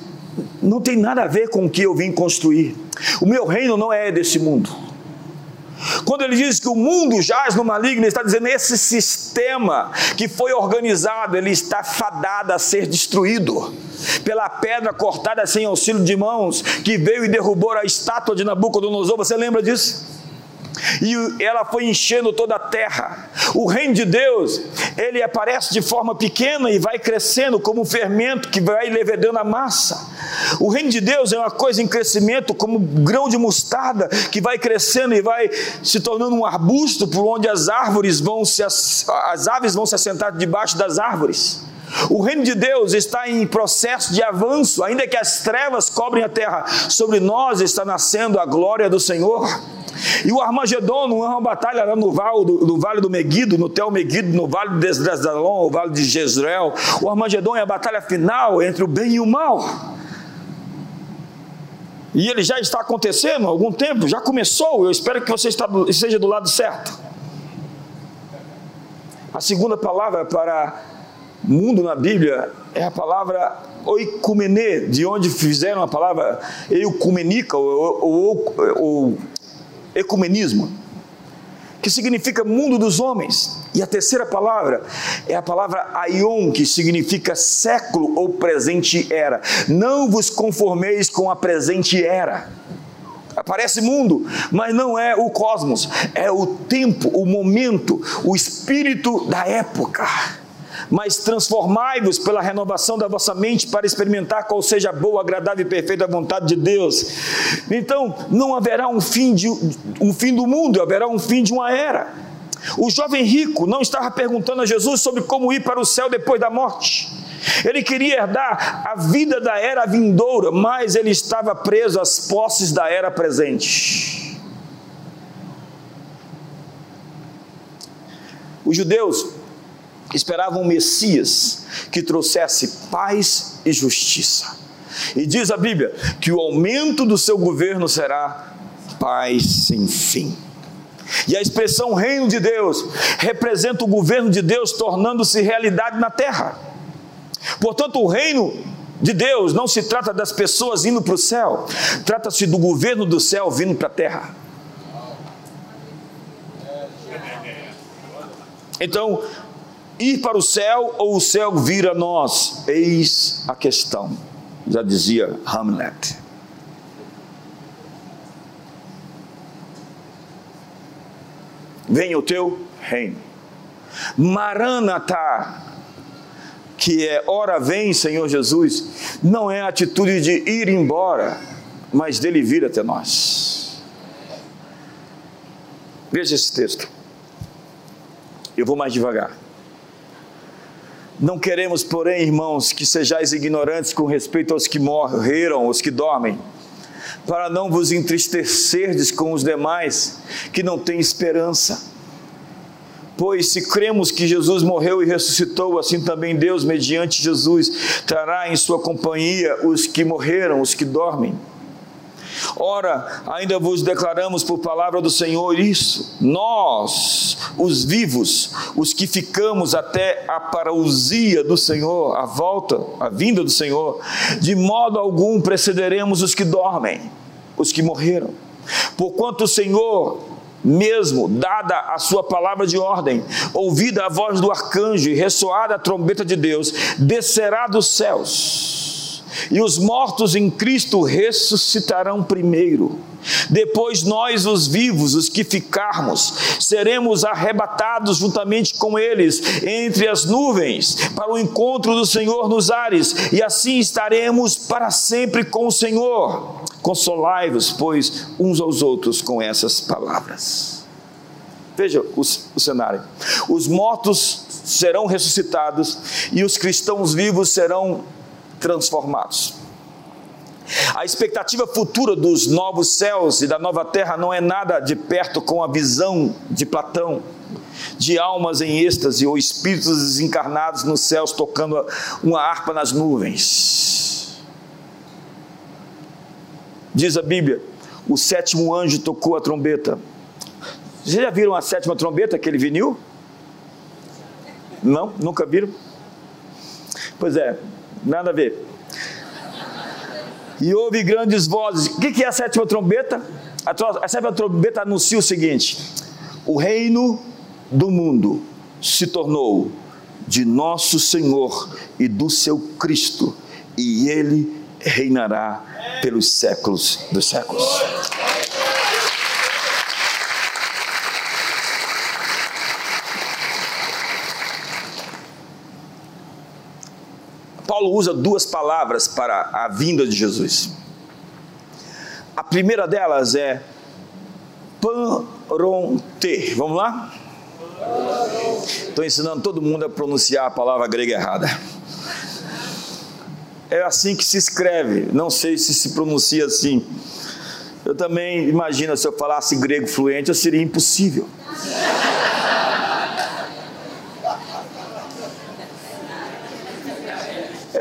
não tem nada a ver com o que eu vim construir. O meu reino não é desse mundo. Quando ele diz que o mundo jaz no maligno, ele está dizendo esse sistema que foi organizado, ele está fadado a ser destruído pela pedra cortada sem auxílio de mãos que veio e derrubou a estátua de Nabucodonosor. Você lembra disso? e ela foi enchendo toda a terra. O reino de Deus, ele aparece de forma pequena e vai crescendo como um fermento que vai levedando a massa. O reino de Deus é uma coisa em crescimento, como um grão de mostarda que vai crescendo e vai se tornando um arbusto por onde as árvores vão se as aves vão se assentar debaixo das árvores. O reino de Deus está em processo de avanço, ainda que as trevas cobrem a terra, sobre nós está nascendo a glória do Senhor. E o Armagedon não é uma batalha lá no vale do, no vale do Meguido, no Tel Meguido, no vale de Desdalon, o vale de Jezreel. O Armagedon é a batalha final entre o bem e o mal. E ele já está acontecendo há algum tempo, já começou. Eu espero que você esteja do lado certo. A segunda palavra para mundo na Bíblia é a palavra oikumene, de onde fizeram a palavra eucumenica ou, ou, ou ecumenismo, que significa mundo dos homens. E a terceira palavra é a palavra aion, que significa século ou presente era. Não vos conformeis com a presente era. Aparece mundo, mas não é o cosmos, é o tempo, o momento, o espírito da época mas transformai-vos pela renovação da vossa mente para experimentar qual seja a boa, agradável e perfeita vontade de Deus. Então, não haverá um fim, de, um fim do mundo, haverá um fim de uma era. O jovem rico não estava perguntando a Jesus sobre como ir para o céu depois da morte. Ele queria herdar a vida da era vindoura, mas ele estava preso às posses da era presente. Os judeus esperavam um Messias que trouxesse paz e justiça. E diz a Bíblia que o aumento do seu governo será paz sem fim. E a expressão reino de Deus representa o governo de Deus tornando-se realidade na terra. Portanto, o reino de Deus não se trata das pessoas indo para o céu, trata-se do governo do céu vindo para a terra. Então, ir para o céu ou o céu vir a nós? Eis a questão, já dizia Hamlet. Venha o teu reino. Maranatá, que é ora vem, Senhor Jesus, não é a atitude de ir embora, mas dele vir até nós. Veja esse texto. Eu vou mais devagar. Não queremos, porém, irmãos, que sejais ignorantes com respeito aos que morreram, os que dormem, para não vos entristecerdes com os demais que não têm esperança. Pois se cremos que Jesus morreu e ressuscitou, assim também Deus, mediante Jesus, trará em sua companhia os que morreram, os que dormem. Ora, ainda vos declaramos por palavra do Senhor isso: nós, os vivos, os que ficamos até a parousia do Senhor, a volta, a vinda do Senhor, de modo algum precederemos os que dormem, os que morreram. Porquanto o Senhor mesmo, dada a sua palavra de ordem, ouvida a voz do arcanjo e ressoada a trombeta de Deus, descerá dos céus, e os mortos em Cristo ressuscitarão primeiro. Depois nós, os vivos, os que ficarmos, seremos arrebatados juntamente com eles entre as nuvens para o encontro do Senhor nos ares, e assim estaremos para sempre com o Senhor. Consolai-vos, pois, uns aos outros com essas palavras. Veja o, o cenário: os mortos serão ressuscitados e os cristãos vivos serão transformados. A expectativa futura dos novos céus e da nova terra não é nada de perto com a visão de Platão, de almas em êxtase ou espíritos desencarnados nos céus tocando uma harpa nas nuvens. Diz a Bíblia: o sétimo anjo tocou a trombeta. Vocês já viram a sétima trombeta, aquele vinil? Não? Nunca viram? Pois é, nada a ver e houve grandes vozes. O que é a sétima trombeta? A sétima trombeta anuncia o seguinte: o reino do mundo se tornou de nosso Senhor e do seu Cristo, e ele reinará pelos séculos dos séculos. Paulo usa duas palavras para a vinda de Jesus. A primeira delas é paronte. Vamos lá? Estou ensinando todo mundo a pronunciar a palavra grega errada. É assim que se escreve, não sei se se pronuncia assim. Eu também imagino se eu falasse grego fluente, seria impossível.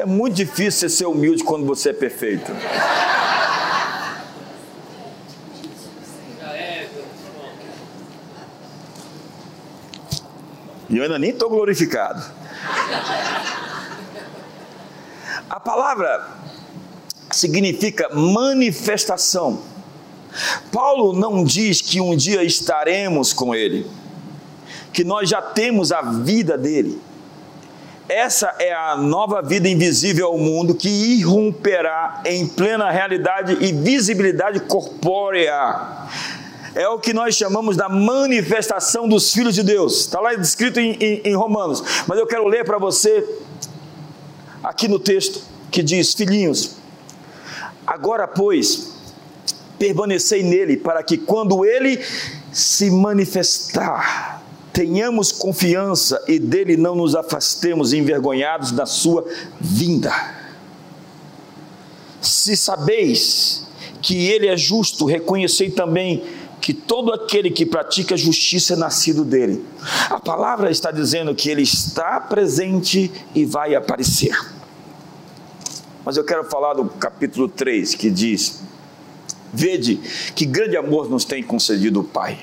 É muito difícil ser humilde quando você é perfeito. E eu ainda nem estou glorificado. A palavra significa manifestação. Paulo não diz que um dia estaremos com Ele, que nós já temos a vida dele. Essa é a nova vida invisível ao mundo que irromperá em plena realidade e visibilidade corpórea. É o que nós chamamos da manifestação dos filhos de Deus. Está lá escrito em, em, em Romanos. Mas eu quero ler para você aqui no texto que diz: Filhinhos, agora pois, permanecei nele, para que quando ele se manifestar, tenhamos confiança e dele não nos afastemos envergonhados da sua vinda. Se sabeis que ele é justo, reconhecei também que todo aquele que pratica justiça é nascido dele. A palavra está dizendo que ele está presente e vai aparecer. Mas eu quero falar do capítulo 3 que diz: Vede que grande amor nos tem concedido o Pai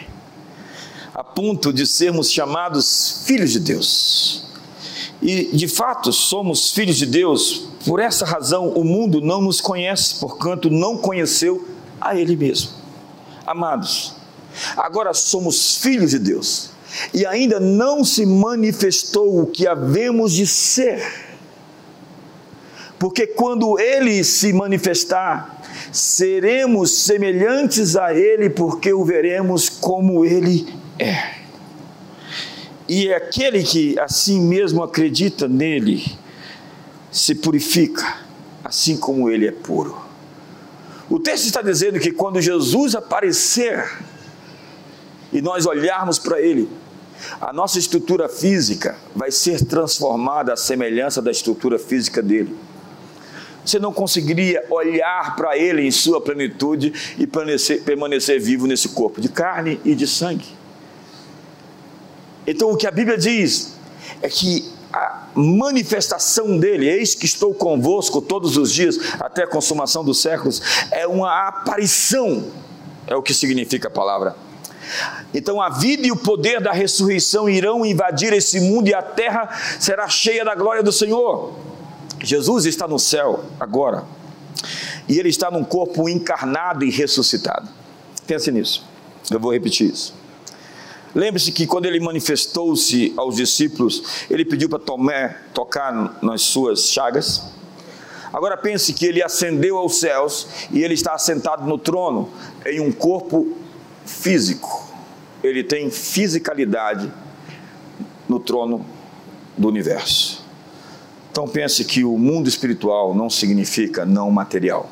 a ponto de sermos chamados filhos de Deus. E de fato somos filhos de Deus, por essa razão o mundo não nos conhece, porquanto não conheceu a Ele mesmo. Amados, agora somos filhos de Deus e ainda não se manifestou o que havemos de ser. Porque quando Ele se manifestar, seremos semelhantes a Ele, porque o veremos como Ele é. E é aquele que assim mesmo acredita nele se purifica, assim como ele é puro. O texto está dizendo que quando Jesus aparecer e nós olharmos para ele, a nossa estrutura física vai ser transformada à semelhança da estrutura física dele. Você não conseguiria olhar para ele em sua plenitude e permanecer, permanecer vivo nesse corpo de carne e de sangue. Então, o que a Bíblia diz é que a manifestação dele, eis que estou convosco todos os dias, até a consumação dos séculos, é uma aparição, é o que significa a palavra então a vida e o poder da ressurreição irão invadir esse mundo e a terra será cheia da glória do Senhor. Jesus está no céu agora. E ele está num corpo encarnado e ressuscitado. Pense nisso. Eu vou repetir isso. Lembre-se que quando ele manifestou-se aos discípulos, ele pediu para Tomé tocar nas suas chagas. Agora pense que ele ascendeu aos céus e ele está assentado no trono em um corpo físico, ele tem fisicalidade no trono do universo. Então pense que o mundo espiritual não significa não material.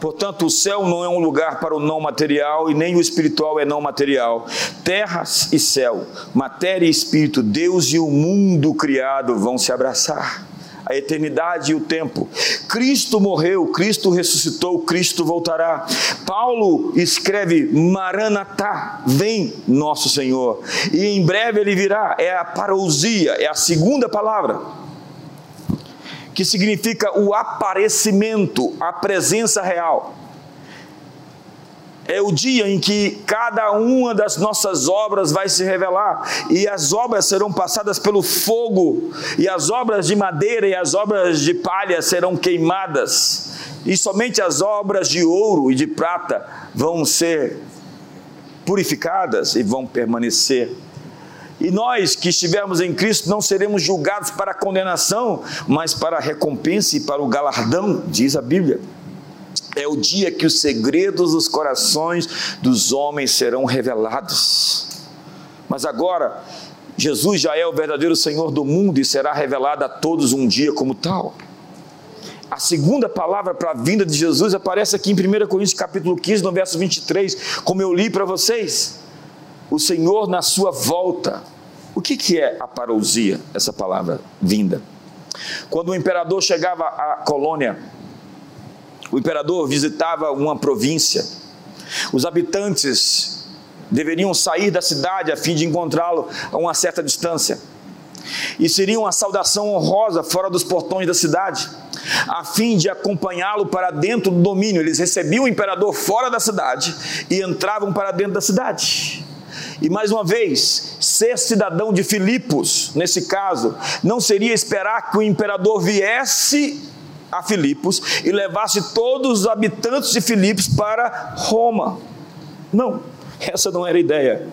Portanto, o céu não é um lugar para o não material e nem o espiritual é não material. Terras e céu, matéria e espírito, Deus e o mundo criado vão se abraçar a eternidade e o tempo. Cristo morreu, Cristo ressuscitou, Cristo voltará. Paulo escreve: Maranatá, vem nosso Senhor. E em breve ele virá. É a parousia, é a segunda palavra que significa o aparecimento, a presença real é o dia em que cada uma das nossas obras vai se revelar, e as obras serão passadas pelo fogo, e as obras de madeira e as obras de palha serão queimadas, e somente as obras de ouro e de prata vão ser purificadas e vão permanecer. E nós que estivermos em Cristo não seremos julgados para condenação, mas para a recompensa e para o galardão, diz a Bíblia. É o dia que os segredos dos corações dos homens serão revelados. Mas agora, Jesus já é o verdadeiro Senhor do mundo e será revelado a todos um dia como tal. A segunda palavra para a vinda de Jesus aparece aqui em 1 Coríntios capítulo 15, no verso 23, como eu li para vocês. O Senhor na sua volta. O que, que é a parousia, essa palavra vinda? Quando o imperador chegava à colônia, o imperador visitava uma província. Os habitantes deveriam sair da cidade a fim de encontrá-lo a uma certa distância. E seria uma saudação honrosa fora dos portões da cidade, a fim de acompanhá-lo para dentro do domínio. Eles recebiam o imperador fora da cidade e entravam para dentro da cidade. E mais uma vez, ser cidadão de Filipos, nesse caso, não seria esperar que o imperador viesse a Filipos e levasse todos os habitantes de Filipos para Roma. Não, essa não era a ideia.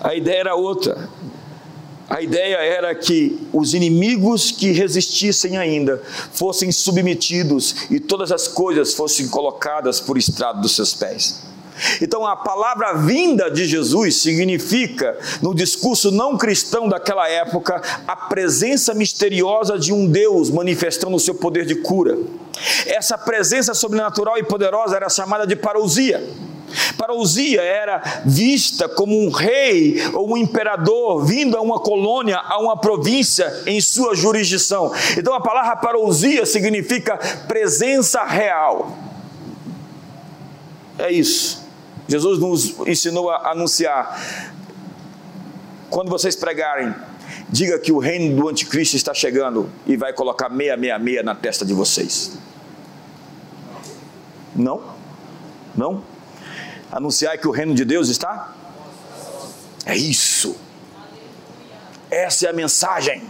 A ideia era outra. A ideia era que os inimigos que resistissem ainda fossem submetidos e todas as coisas fossem colocadas por estrado dos seus pés. Então, a palavra vinda de Jesus significa, no discurso não cristão daquela época, a presença misteriosa de um Deus manifestando o seu poder de cura. Essa presença sobrenatural e poderosa era chamada de parousia. Parousia era vista como um rei ou um imperador vindo a uma colônia, a uma província em sua jurisdição. Então a palavra parousia significa presença real. É isso. Jesus nos ensinou a anunciar. Quando vocês pregarem, diga que o reino do anticristo está chegando e vai colocar meia, meia, meia na testa de vocês. Não? Não? Anunciar que o reino de Deus está? É isso. Essa é a mensagem.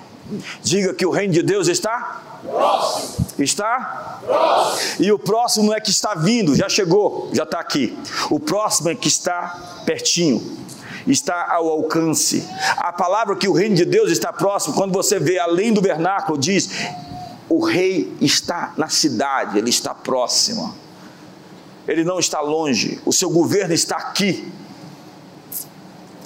Diga que o reino de Deus está? Próximo. Está? Próximo. E o próximo é que está vindo, já chegou, já está aqui. O próximo é que está pertinho, está ao alcance. A palavra que o reino de Deus está próximo, quando você vê além do vernáculo, diz: o rei está na cidade, ele está próximo. Ele não está longe, o seu governo está aqui.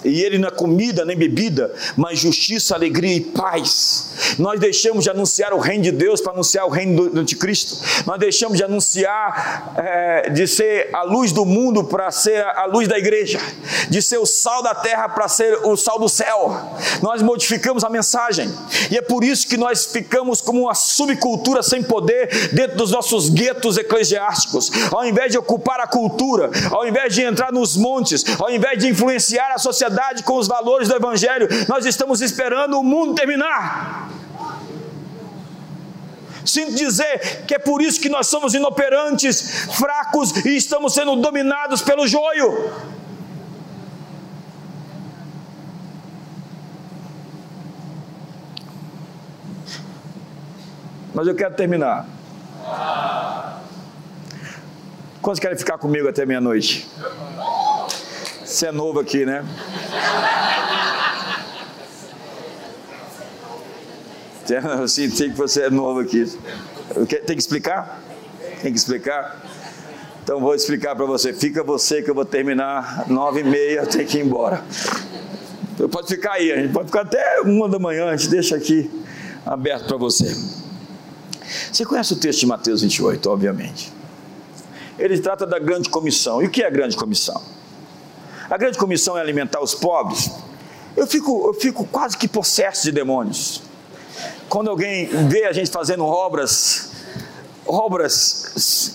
E ele não é comida nem bebida, mas justiça, alegria e paz. Nós deixamos de anunciar o reino de Deus para anunciar o reino do anticristo. Nós deixamos de anunciar, é, de ser a luz do mundo para ser a luz da igreja, de ser o sal da terra para ser o sal do céu. Nós modificamos a mensagem e é por isso que nós ficamos como uma subcultura sem poder dentro dos nossos guetos eclesiásticos. Ao invés de ocupar a cultura, ao invés de entrar nos montes, ao invés de influenciar a sociedade com os valores do Evangelho, nós estamos esperando o mundo terminar. Sinto dizer que é por isso que nós somos inoperantes, fracos e estamos sendo dominados pelo joio. Mas eu quero terminar. Quantos querem ficar comigo até meia-noite? Você é novo aqui, né? Eu senti que você é novo aqui. Tem que explicar? Tem que explicar? Então vou explicar para você. Fica você que eu vou terminar nove e meia, tenho que ir embora. Pode ficar aí, a gente pode ficar até uma da manhã, a gente deixa aqui aberto para você. Você conhece o texto de Mateus 28, obviamente. Ele trata da grande comissão. E o que é a grande comissão? A grande comissão é alimentar os pobres. Eu fico, eu fico quase que possesso de demônios quando alguém vê a gente fazendo obras, obras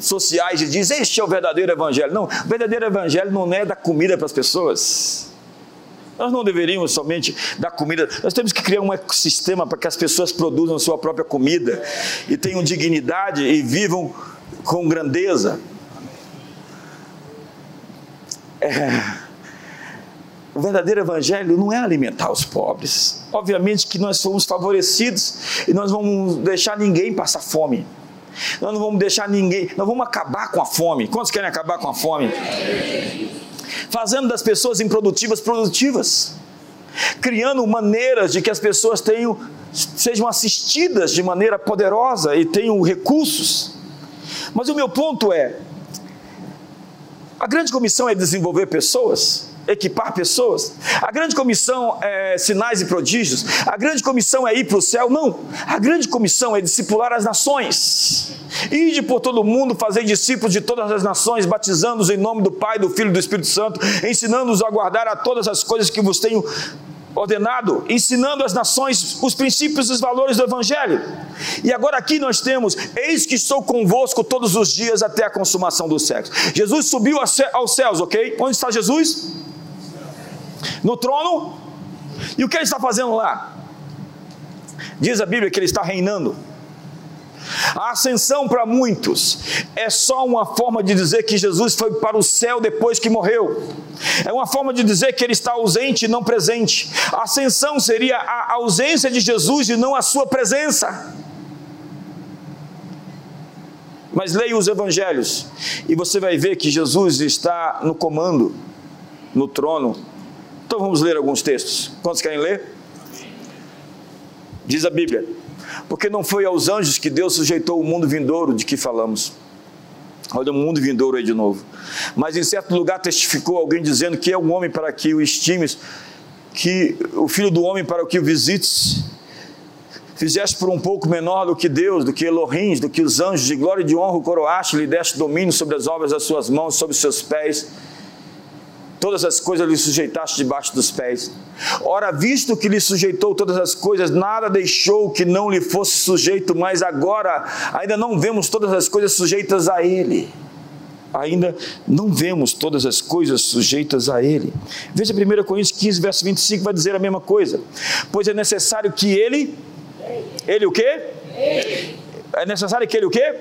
sociais e diz: Este é o verdadeiro evangelho. Não, o verdadeiro evangelho não é dar comida para as pessoas. Nós não deveríamos somente dar comida, nós temos que criar um ecossistema para que as pessoas produzam sua própria comida e tenham dignidade e vivam com grandeza. É, o verdadeiro evangelho não é alimentar os pobres. Obviamente que nós somos favorecidos e nós vamos deixar ninguém passar fome. Nós não vamos deixar ninguém, nós vamos acabar com a fome. Quantos querem acabar com a fome? Fazendo das pessoas improdutivas produtivas. Criando maneiras de que as pessoas tenham, sejam assistidas de maneira poderosa e tenham recursos. Mas o meu ponto é: a grande comissão é desenvolver pessoas equipar pessoas. A grande comissão é sinais e prodígios. A grande comissão é ir para o céu. Não. A grande comissão é discipular as nações. Ide por todo mundo, fazer discípulos de todas as nações, batizando-os em nome do Pai, do Filho e do Espírito Santo, ensinando-os a guardar a todas as coisas que vos tenho ordenado, ensinando às nações os princípios e os valores do Evangelho. E agora aqui nós temos: Eis que estou convosco todos os dias até a consumação dos séculos. Jesus subiu aos céus, ok? Onde está Jesus? no trono. E o que ele está fazendo lá? Diz a Bíblia que ele está reinando. A ascensão para muitos é só uma forma de dizer que Jesus foi para o céu depois que morreu. É uma forma de dizer que ele está ausente e não presente. A ascensão seria a ausência de Jesus e não a sua presença. Mas leia os evangelhos e você vai ver que Jesus está no comando, no trono, então vamos ler alguns textos. Quantos querem ler? Diz a Bíblia: Porque não foi aos anjos que Deus sujeitou o mundo vindouro de que falamos. Olha o mundo vindouro aí de novo. Mas em certo lugar testificou alguém dizendo que é um homem para que o estimes, que o filho do homem para que o visites. Fizeste por um pouco menor do que Deus, do que Elohim, do que os anjos, de glória e de honra o coroaste, lhe deste domínio sobre as obras das suas mãos, sobre os seus pés todas as coisas lhe sujeitaste debaixo dos pés. Ora, visto que lhe sujeitou todas as coisas, nada deixou que não lhe fosse sujeito, mas agora ainda não vemos todas as coisas sujeitas a ele. Ainda não vemos todas as coisas sujeitas a ele. Veja 1 Coríntios 15, verso 25, vai dizer a mesma coisa. Pois é necessário que ele. Ele o quê? É necessário que ele o quê?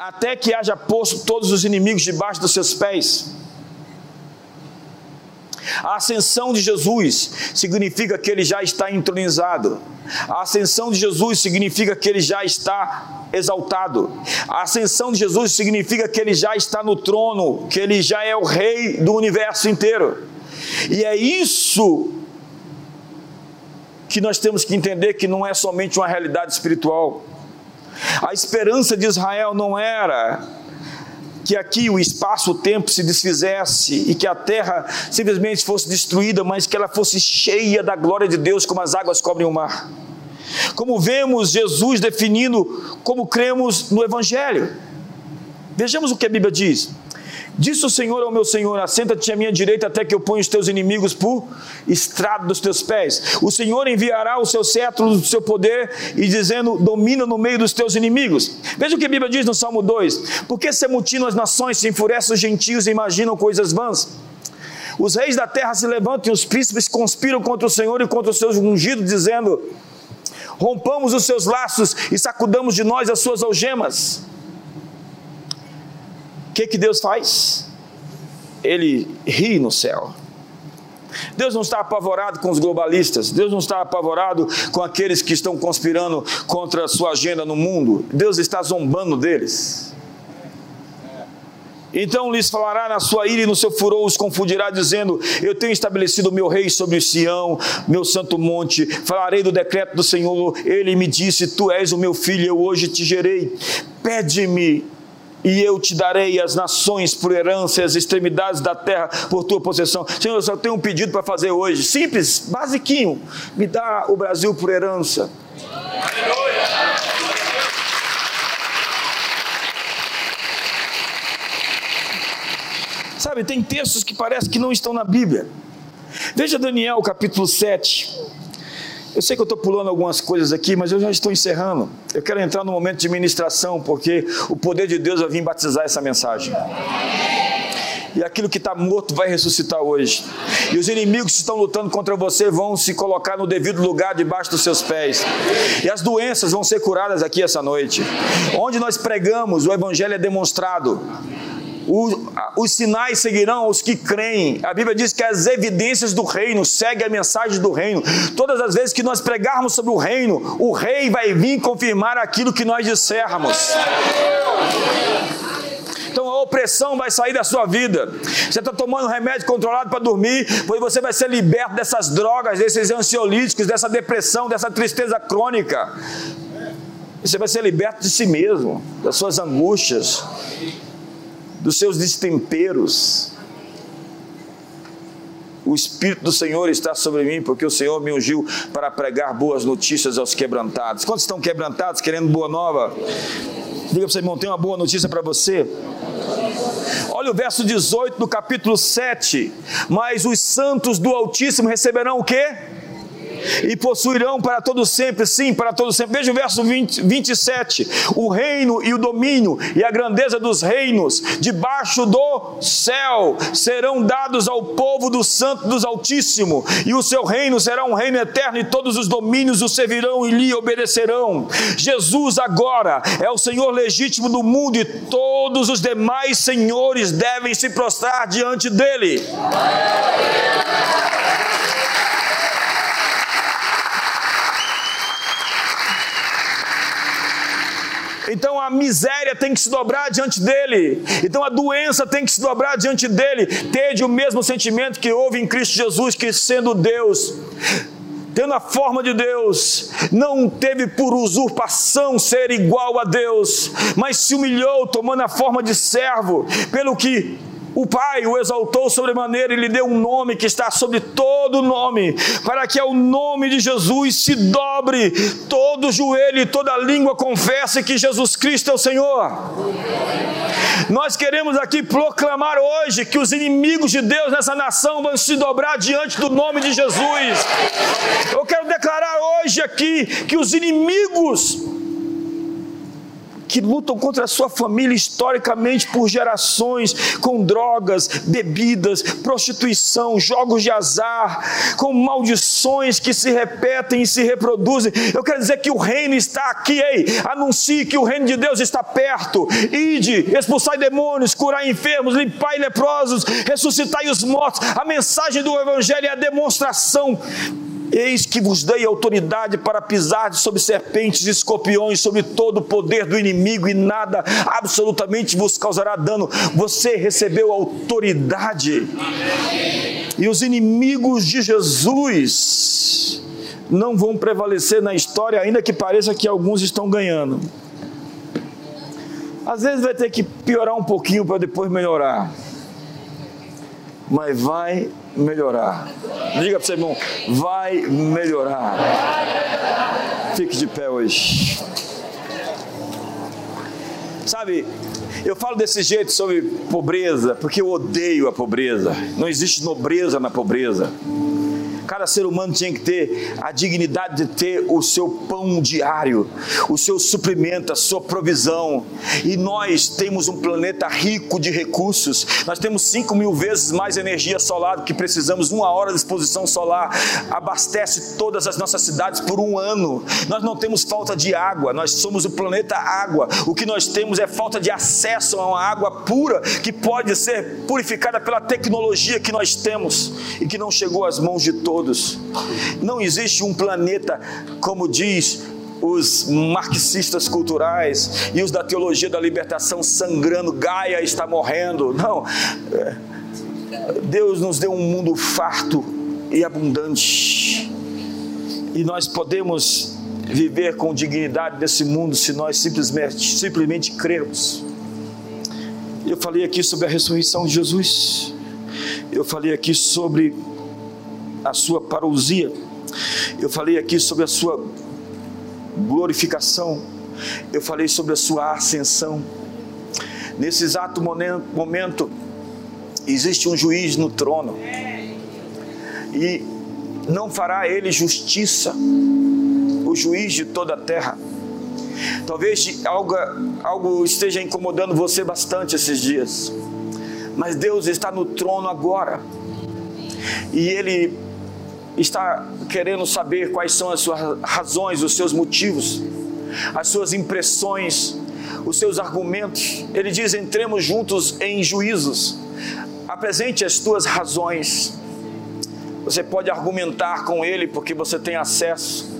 Até que haja posto todos os inimigos debaixo dos seus pés. A ascensão de Jesus significa que ele já está entronizado. A ascensão de Jesus significa que ele já está exaltado. A ascensão de Jesus significa que ele já está no trono, que ele já é o rei do universo inteiro. E é isso que nós temos que entender que não é somente uma realidade espiritual. A esperança de Israel não era que aqui o espaço, o tempo se desfizesse e que a terra simplesmente fosse destruída, mas que ela fosse cheia da glória de Deus, como as águas cobrem o mar. Como vemos Jesus definindo como cremos no Evangelho. Vejamos o que a Bíblia diz. Disse o Senhor ao meu Senhor: Assenta-te à minha direita até que eu ponha os teus inimigos por estrado dos teus pés. O Senhor enviará o seu cetro do seu poder e dizendo: Domina no meio dos teus inimigos. Veja o que a Bíblia diz no Salmo 2: Porque se amutinam as nações, se enfurecem os gentios e imaginam coisas vãs. Os reis da terra se levantam e os príncipes conspiram contra o Senhor e contra os seus ungidos, dizendo: Rompamos os seus laços e sacudamos de nós as suas algemas. O que, que Deus faz? Ele ri no céu. Deus não está apavorado com os globalistas, Deus não está apavorado com aqueles que estão conspirando contra a sua agenda no mundo, Deus está zombando deles. Então lhes falará na sua ira e no seu furor os confundirá, dizendo: Eu tenho estabelecido o meu rei sobre Sião, meu santo monte. Falarei do decreto do Senhor. Ele me disse: Tu és o meu filho, eu hoje te gerei. Pede-me e eu te darei as nações por herança, as extremidades da terra por tua possessão. Senhor, eu só tenho um pedido para fazer hoje, simples, basiquinho. Me dá o Brasil por herança. Aleluia. Sabe, tem textos que parece que não estão na Bíblia. Veja Daniel capítulo 7. Eu sei que eu estou pulando algumas coisas aqui, mas eu já estou encerrando. Eu quero entrar no momento de ministração, porque o poder de Deus vai vir batizar essa mensagem. E aquilo que está morto vai ressuscitar hoje. E os inimigos que estão lutando contra você vão se colocar no devido lugar debaixo dos seus pés. E as doenças vão ser curadas aqui essa noite. Onde nós pregamos, o Evangelho é demonstrado os sinais seguirão os que creem. A Bíblia diz que as evidências do reino seguem a mensagem do reino. Todas as vezes que nós pregarmos sobre o reino, o rei vai vir confirmar aquilo que nós dissermos. Então a opressão vai sair da sua vida. Você está tomando remédio controlado para dormir, pois você vai ser liberto dessas drogas, desses ansiolíticos, dessa depressão, dessa tristeza crônica. Você vai ser liberto de si mesmo, das suas angústias dos seus destemperos. O Espírito do Senhor está sobre mim, porque o Senhor me ungiu para pregar boas notícias aos quebrantados. Quantos estão quebrantados, querendo boa nova? Diga para você, irmão, tem uma boa notícia para você. Olha o verso 18 do capítulo 7. Mas os santos do Altíssimo receberão o quê? E possuirão para todo sempre, sim, para todo sempre. Veja o verso 20, 27. O reino e o domínio e a grandeza dos reinos debaixo do céu serão dados ao povo do Santo dos Altíssimo, e o seu reino será um reino eterno, e todos os domínios o servirão e lhe obedecerão. Jesus agora é o Senhor legítimo do mundo, e todos os demais senhores devem se prostrar diante dele. Então a miséria tem que se dobrar diante dele. Então a doença tem que se dobrar diante dele. Tede o mesmo sentimento que houve em Cristo Jesus, que sendo Deus, tendo a forma de Deus, não teve por usurpação ser igual a Deus, mas se humilhou, tomando a forma de servo, pelo que o Pai o exaltou sobremaneira e lhe deu um nome que está sobre todo nome, para que ao nome de Jesus se dobre todo joelho e toda língua confesse que Jesus Cristo é o Senhor. Nós queremos aqui proclamar hoje que os inimigos de Deus nessa nação vão se dobrar diante do nome de Jesus. Eu quero declarar hoje aqui que os inimigos que lutam contra a sua família historicamente por gerações, com drogas, bebidas, prostituição, jogos de azar, com maldições que se repetem e se reproduzem. Eu quero dizer que o reino está aqui, ei, anuncie que o reino de Deus está perto. Ide, expulsai demônios, curai enfermos, limpai leprosos, ressuscitai os mortos. A mensagem do evangelho é a demonstração Eis que vos dei autoridade para pisar sobre serpentes e escorpiões, sobre todo o poder do inimigo, e nada absolutamente vos causará dano. Você recebeu autoridade. E os inimigos de Jesus não vão prevalecer na história, ainda que pareça que alguns estão ganhando. Às vezes vai ter que piorar um pouquinho para depois melhorar. Mas vai melhorar. Diga para você, irmão, vai melhorar. Fique de pé hoje. Sabe, eu falo desse jeito sobre pobreza porque eu odeio a pobreza. Não existe nobreza na pobreza. Cada ser humano tinha que ter a dignidade de ter o seu pão diário, o seu suprimento, a sua provisão. E nós temos um planeta rico de recursos. Nós temos 5 mil vezes mais energia solar do que precisamos. Uma hora de exposição solar abastece todas as nossas cidades por um ano. Nós não temos falta de água, nós somos o planeta água. O que nós temos é falta de acesso a uma água pura que pode ser purificada pela tecnologia que nós temos e que não chegou às mãos de todos todos. Não existe um planeta, como diz os marxistas culturais e os da teologia da libertação sangrando, Gaia está morrendo. Não. Deus nos deu um mundo farto e abundante. E nós podemos viver com dignidade nesse mundo se nós simplesmente, simplesmente crermos. Eu falei aqui sobre a ressurreição de Jesus. Eu falei aqui sobre a sua parousia. Eu falei aqui sobre a sua glorificação. Eu falei sobre a sua ascensão. Nesse exato momento, existe um juiz no trono. E não fará ele justiça, o juiz de toda a terra. Talvez algo, algo esteja incomodando você bastante esses dias, mas Deus está no trono agora, e Ele está querendo saber quais são as suas razões, os seus motivos, as suas impressões, os seus argumentos. Ele diz: entremos juntos em juízos, apresente as tuas razões. Você pode argumentar com ele porque você tem acesso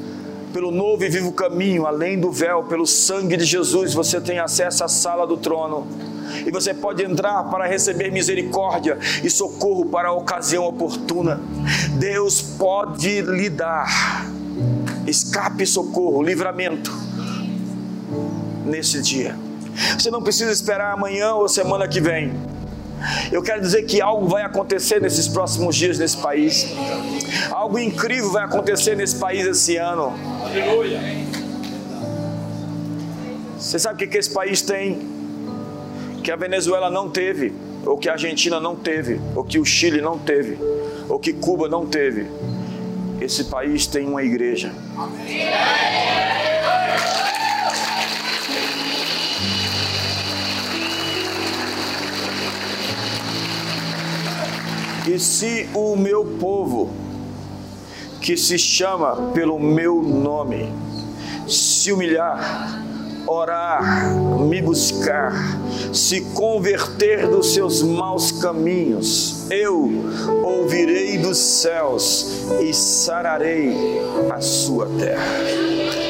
pelo novo e vivo caminho, além do véu, pelo sangue de Jesus, você tem acesso à sala do trono e você pode entrar para receber misericórdia e socorro para a ocasião oportuna. Deus pode lhe dar escape, socorro, livramento nesse dia. Você não precisa esperar amanhã ou semana que vem. Eu quero dizer que algo vai acontecer nesses próximos dias nesse país. Algo incrível vai acontecer nesse país esse ano. Aleluia. Você sabe o que esse país tem? que a Venezuela não teve, ou que a Argentina não teve, ou que o Chile não teve, ou que Cuba não teve. Esse país tem uma igreja. E se o meu povo, que se chama pelo meu nome, se humilhar, orar, me buscar, se converter dos seus maus caminhos, eu ouvirei dos céus e sararei a sua terra.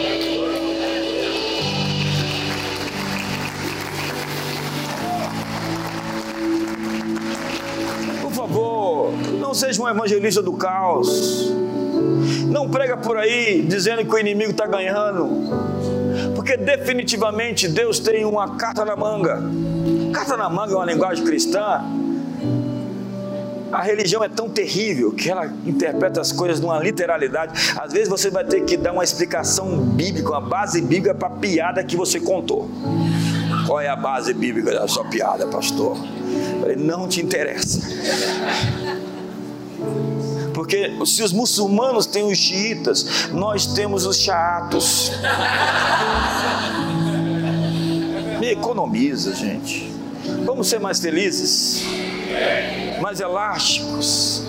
Não seja um evangelista do caos. Não prega por aí dizendo que o inimigo está ganhando porque definitivamente Deus tem uma carta na manga. Carta na manga é uma linguagem cristã. A religião é tão terrível que ela interpreta as coisas numa literalidade. Às vezes você vai ter que dar uma explicação bíblica, uma base bíblica para a piada que você contou. Qual é a base bíblica da sua piada, pastor? falei, não te interessa. Porque se os muçulmanos têm os xiitas, nós temos os chatos. Me economiza, gente. Vamos ser mais felizes, mais elásticos.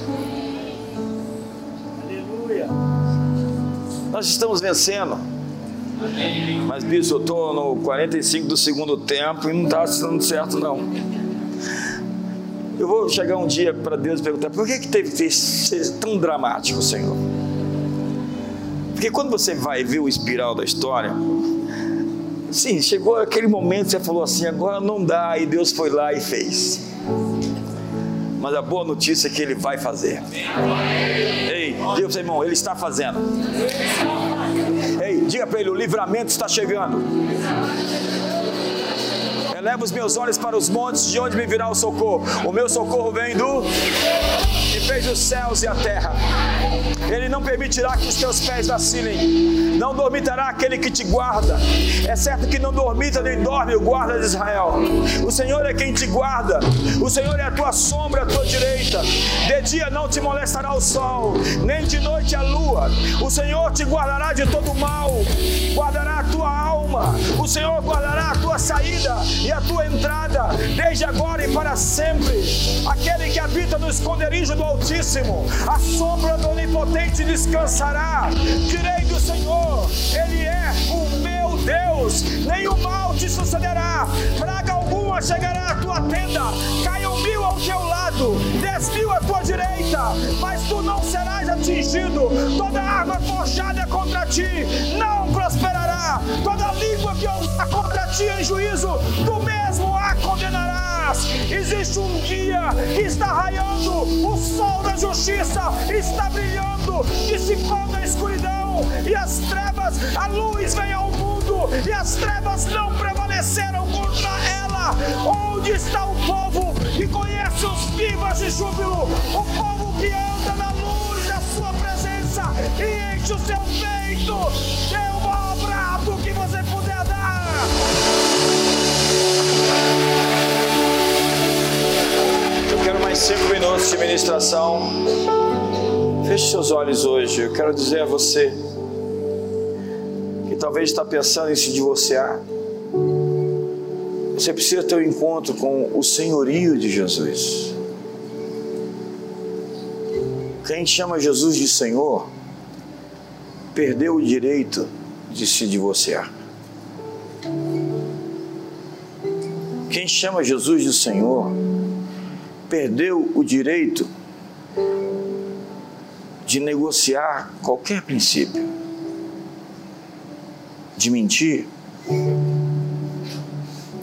Aleluia. Nós estamos vencendo. Mas, bicho, eu estou no 45 do segundo tempo e não está dando certo, não. Eu vou chegar um dia para Deus e perguntar: por que, que teve que ser tão dramático, Senhor? Porque quando você vai ver o espiral da história, sim, chegou aquele momento você falou assim: agora não dá, e Deus foi lá e fez. Mas a boa notícia é que Ele vai fazer. Ei, diga para irmão, Ele está fazendo. Ei, diga para ele: o livramento está chegando. Eleva os meus olhos para os montes, de onde me virá o socorro? O meu socorro vem do que fez os céus e a terra. Ele não permitirá que os teus pés vacilem. Não dormitará aquele que te guarda. É certo que não dormita nem dorme o guarda de Israel. O Senhor é quem te guarda. O Senhor é a tua sombra, a tua direita. De dia não te molestará o sol, nem de noite a lua. O Senhor te guardará de todo mal. Guardará a tua O Senhor guardará a tua saída e a tua entrada, desde agora e para sempre. Aquele que habita no esconderijo do Altíssimo, a sombra do Onipotente descansará. Direi do Senhor, Ele é o meu Deus, nenhum mal te sucederá, praga alguma chegará à tua tenda, caiam mil ao teu lado, dez mil à tua direita, mas tu não serás atingido. Toda arma forjada contra ti não prosperará, toda língua que usar contra ti em juízo, tu mesmo a condenarás. Existe um dia que está raiando, o sol da justiça está brilhando, dissipando a escuridão e as trevas, a luz vem ao mundo e as trevas não prevaleceram contra ela. Onde está o povo que conhece os vivas de júbilo? O povo que anda na luz da sua presença e enche o seu peito. Dê o maior brado que você puder dar. Eu quero mais cinco minutos de ministração. Feche seus olhos hoje. Eu quero dizer a você talvez está pensando em se divorciar. Você precisa ter um encontro com o senhorio de Jesus. Quem chama Jesus de Senhor perdeu o direito de se divorciar. Quem chama Jesus de Senhor perdeu o direito de negociar qualquer princípio, de mentir,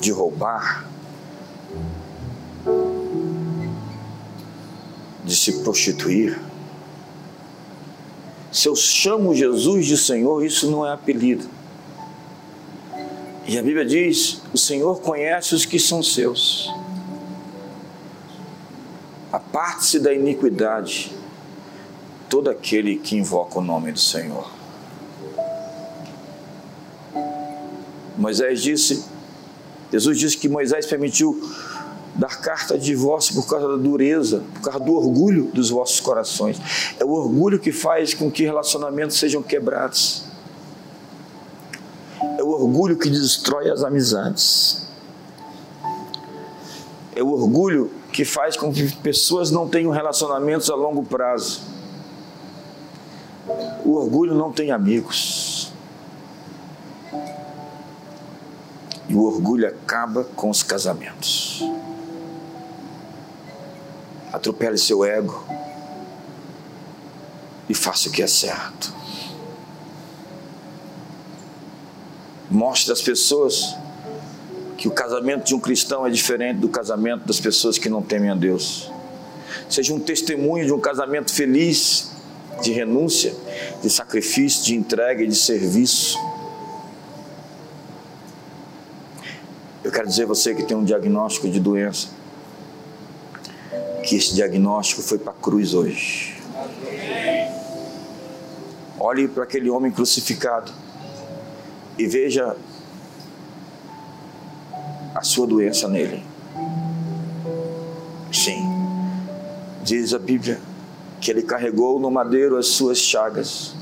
de roubar, de se prostituir. Se eu chamo Jesus de Senhor, isso não é apelido. E a Bíblia diz: o Senhor conhece os que são seus. Aparte-se da iniquidade todo aquele que invoca o nome do Senhor. Moisés disse, Jesus disse que Moisés permitiu dar carta de divórcio por causa da dureza, por causa do orgulho dos vossos corações. É o orgulho que faz com que relacionamentos sejam quebrados. É o orgulho que destrói as amizades. É o orgulho que faz com que pessoas não tenham relacionamentos a longo prazo. O orgulho não tem amigos. E o orgulho acaba com os casamentos. Atropele seu ego e faça o que é certo. Mostre às pessoas que o casamento de um cristão é diferente do casamento das pessoas que não temem a Deus. Seja um testemunho de um casamento feliz, de renúncia, de sacrifício, de entrega e de serviço. Eu quero dizer a você que tem um diagnóstico de doença, que esse diagnóstico foi para a cruz hoje. Olhe para aquele homem crucificado e veja a sua doença nele. Sim, diz a Bíblia que ele carregou no madeiro as suas chagas,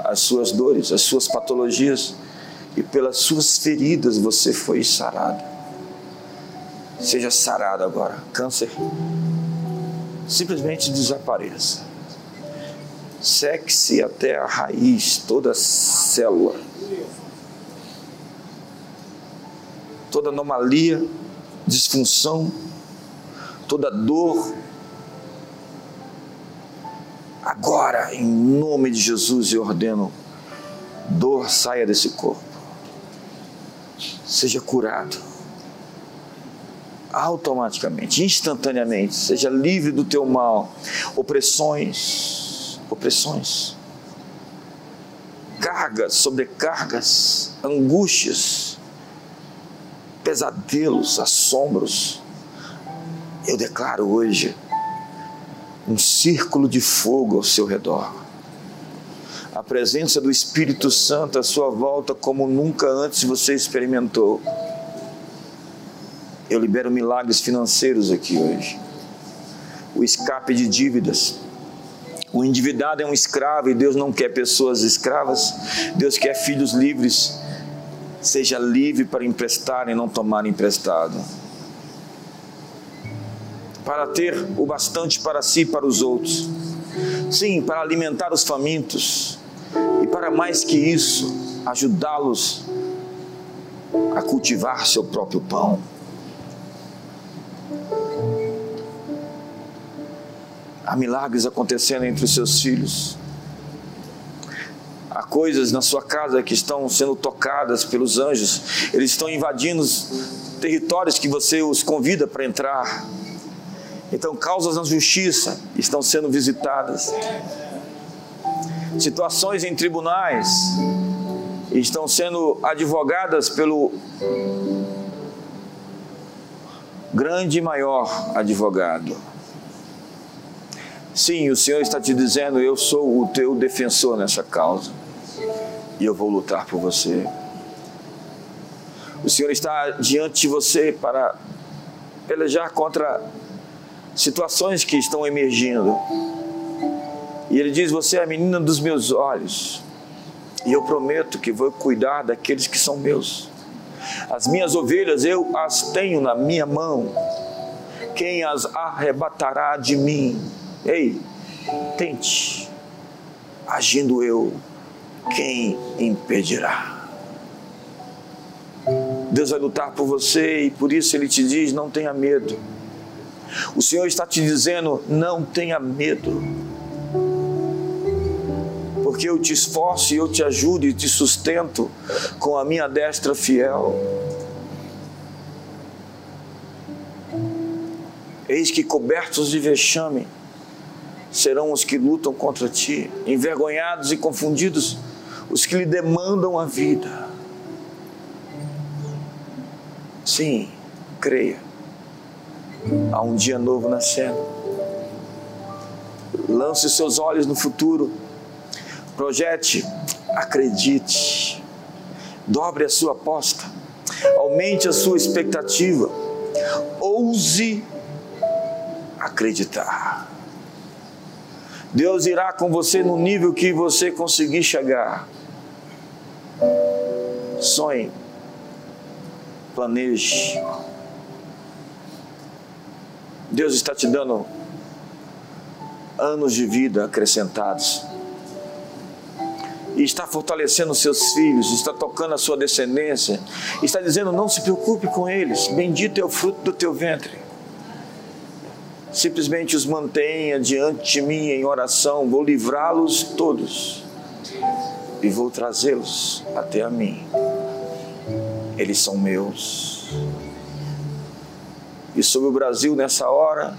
as suas dores, as suas patologias, e pelas suas feridas você foi sarado. Seja sarado agora. Câncer simplesmente desapareça. Seque-se até a raiz, toda célula, toda anomalia, disfunção, toda dor, Agora, em nome de Jesus, eu ordeno: dor saia desse corpo, seja curado automaticamente, instantaneamente, seja livre do teu mal, opressões, opressões, cargas, sobrecargas, angústias, pesadelos, assombros. Eu declaro hoje um círculo de fogo ao seu redor. A presença do Espírito Santo à sua volta, como nunca antes você experimentou. Eu libero milagres financeiros aqui hoje. O escape de dívidas. O endividado é um escravo e Deus não quer pessoas escravas. Deus quer filhos livres. Seja livre para emprestar e não tomar emprestado para ter o bastante para si e para os outros. Sim, para alimentar os famintos. E para mais que isso, ajudá-los a cultivar seu próprio pão. Há milagres acontecendo entre os seus filhos. Há coisas na sua casa que estão sendo tocadas pelos anjos. Eles estão invadindo os territórios que você os convida para entrar. Então, causas na justiça estão sendo visitadas. Situações em tribunais estão sendo advogadas pelo grande e maior advogado. Sim, o Senhor está te dizendo: Eu sou o teu defensor nessa causa e eu vou lutar por você. O Senhor está diante de você para pelejar contra situações que estão emergindo. E ele diz: Você é a menina dos meus olhos, e eu prometo que vou cuidar daqueles que são meus. As minhas ovelhas eu as tenho na minha mão. Quem as arrebatará de mim? Ei, tente, agindo eu, quem impedirá? Deus vai lutar por você e por isso ele te diz: não tenha medo. O Senhor está te dizendo: não tenha medo, porque eu te esforço e eu te ajudo e te sustento com a minha destra fiel. Eis que cobertos de vexame serão os que lutam contra ti, envergonhados e confundidos os que lhe demandam a vida. Sim, creia há um dia novo nascendo. Lance seus olhos no futuro. Projete, acredite. Dobre a sua aposta. Aumente a sua expectativa. Ouse acreditar. Deus irá com você no nível que você conseguir chegar. Sonhe, planeje, Deus está te dando anos de vida acrescentados. E está fortalecendo seus filhos, está tocando a sua descendência, está dizendo: não se preocupe com eles, bendito é o fruto do teu ventre. Simplesmente os mantenha diante de mim em oração, vou livrá-los todos e vou trazê-los até a mim. Eles são meus e sobre o Brasil nessa hora,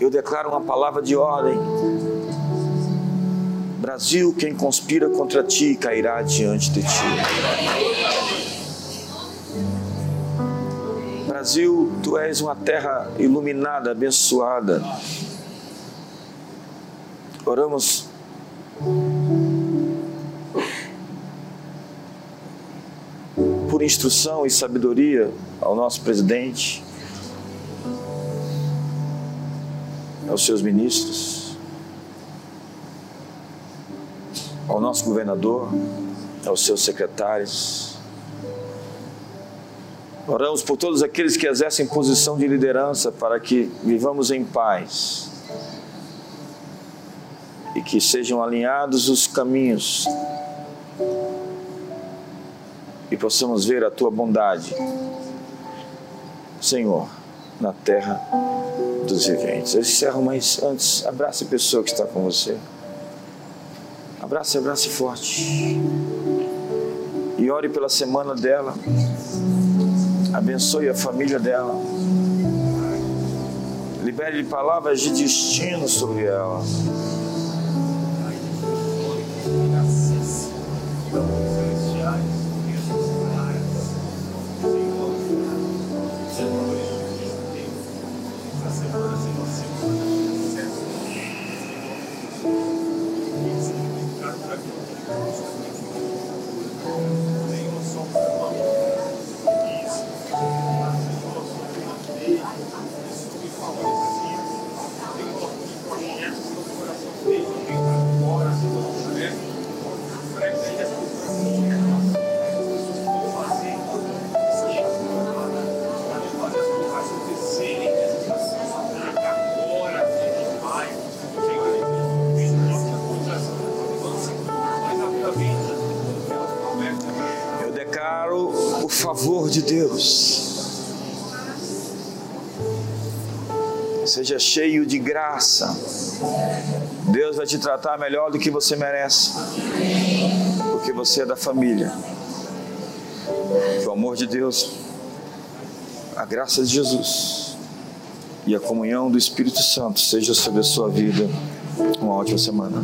eu declaro uma palavra de ordem. Brasil, quem conspira contra ti cairá diante de ti. Brasil, tu és uma terra iluminada, abençoada. Oramos por instrução e sabedoria ao nosso presidente, aos seus ministros, ao nosso governador, aos seus secretários. Oramos por todos aqueles que exercem posição de liderança para que vivamos em paz e que sejam alinhados os caminhos e possamos ver a tua bondade, Senhor, na terra dos viventes. Eu encerro, mas antes, abrace a pessoa que está com você. Abrace, abrace forte. E ore pela semana dela. Abençoe a família dela. Libere palavras de destino sobre ela. Graça. Deus vai te tratar melhor do que você merece. Porque você é da família. O amor de Deus, a graça de Jesus e a comunhão do Espírito Santo seja sobre a sua vida. Uma ótima semana.